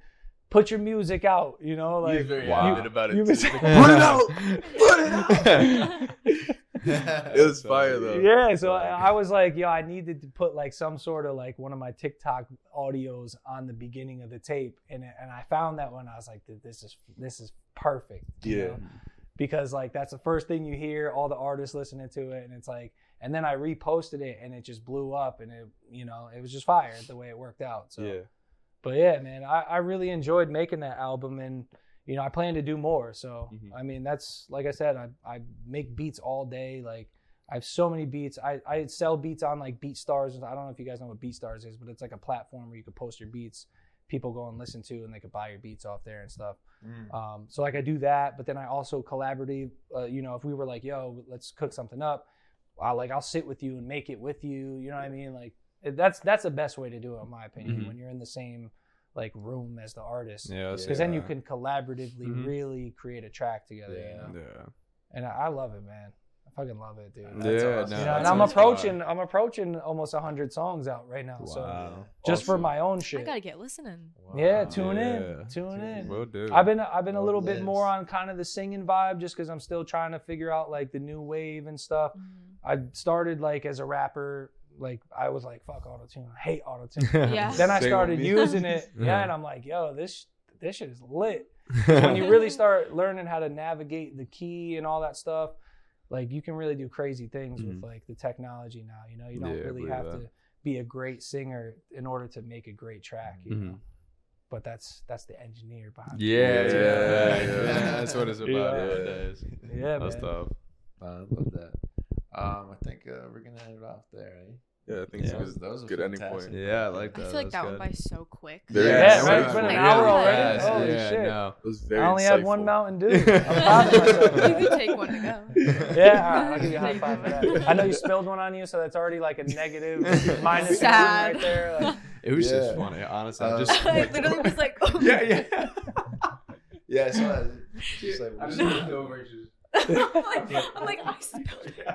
put your music out, you know? He was Like, very Wow. adamant about it. you too. was- He's like, Put it out! Put it out! It was fire though. yeah, so I, I was like, yo, I needed to put like some sort of like one of my TikTok audios on the beginning of the tape, and and I found that one. I was like, this is this is perfect. Yeah. know? because like that's the first thing you hear, all the artists listening to it, and it's like, and then I reposted it, and it just blew up, and it you know it was just fire the way it worked out. So, Yeah. but yeah, man, I, I really enjoyed making that album, and you know I plan to do more. So Mhm. I mean, that's like I said, I I make beats all day, like. I have so many beats. I, I sell beats on like BeatStars. I don't know if you guys know what BeatStars is, but it's like a platform where you could post your beats. People go and listen to, and they could buy your beats off there and stuff. Mm. Um, so like I do that, but then I also collaborative. Uh, you know, if we were like, "Yo, let's cook something up," I like I'll sit with you and make it with you. You know what I mean? Like that's that's the best way to do it, in my opinion. Mhm. When you're in the same like room as the artist, Yeah, that's because then you can collaboratively Mhm. really create a track together. You Yeah. know? Yeah. And I, I love it, man. I fucking love it, dude. That's yeah, awesome. no, You know, that and I'm approaching. fire. I'm approaching almost hundred songs out right now. So Wow. just for my own shit. I gotta get listening. Yeah, tune Yeah. in. Tune in. Will do. I've been I've been a little bit more on kind of the singing vibe just because I'm still trying to figure out like the new wave and stuff. Mhm. I started like as a rapper, like I was like fuck auto tune, I hate auto tune. Yeah. then I Same started using it, Yeah. yeah, and I'm like, yo, this this shit is lit. when you really start learning how to navigate the key and all that stuff, like you can really do crazy things with Mhm. like the technology now. You know, you don't Yeah, really have that. to be a great singer in order to make a great track. You know? Mhm. But that's that's the engineer behind. Yeah, it. yeah, Yeah, yeah, yeah. That's what it's about Yeah. nowadays. Yeah, That's man. tough. I love that. Um, I think uh, we're gonna end it off there, right? Yeah, I think Yeah. it's a Those- good, those are good ending point. Yeah, I like I feel like That's that went by so quick. Very Yeah, right, it's been an hour really already. fast. Holy yeah, shit. No. It was very I only had one. Mountain Dew. I'm proud of myself. You can take one to go. Yeah, I'll give you a high five for that. I know you spilled one on you, so that's already like a negative minus one Sad. right there. Like, It was Yeah. just funny, honestly. Uh, just I literally was like, yeah, yeah. Yeah, so uh, just like, I just looked over. and Just, I'm like, I'm like, I spilled it.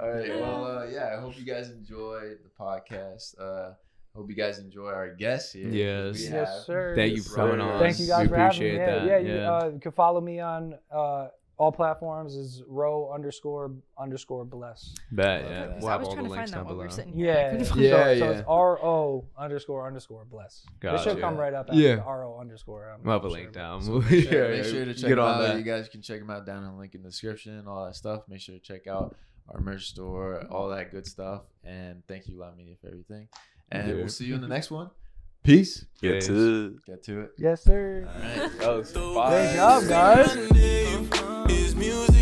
All right. Well, uh, yeah. I hope you guys enjoy the podcast. Uh, hope you guys enjoy our guests here. Yes. Yes, sir. Thank you for coming on. Thank you guys we for having me. appreciate Yeah, that. yeah, you, uh, you can follow me on uh, all platforms is row underscore underscore bless. Bet, yeah. that. We'll I have was all trying to links find that down while we were sitting here. I Yeah, couldn't so, find Yeah, so yeah. it's R O underscore underscore bless. It Gotcha. should come right up after Yeah. R O underscore. I'm We'll have a not link down. So sure, Yeah, make sure to check get them on out. that. You guys can check them out down in the link in the description, and all that stuff. Make sure to check out our merch store, all that good stuff. And thank you, Live Media, for everything. And Yeah. we'll see you in the next one. Peace. Get to it. Get to it. Yes, sir. All right. that was Great fire. job, guys. Music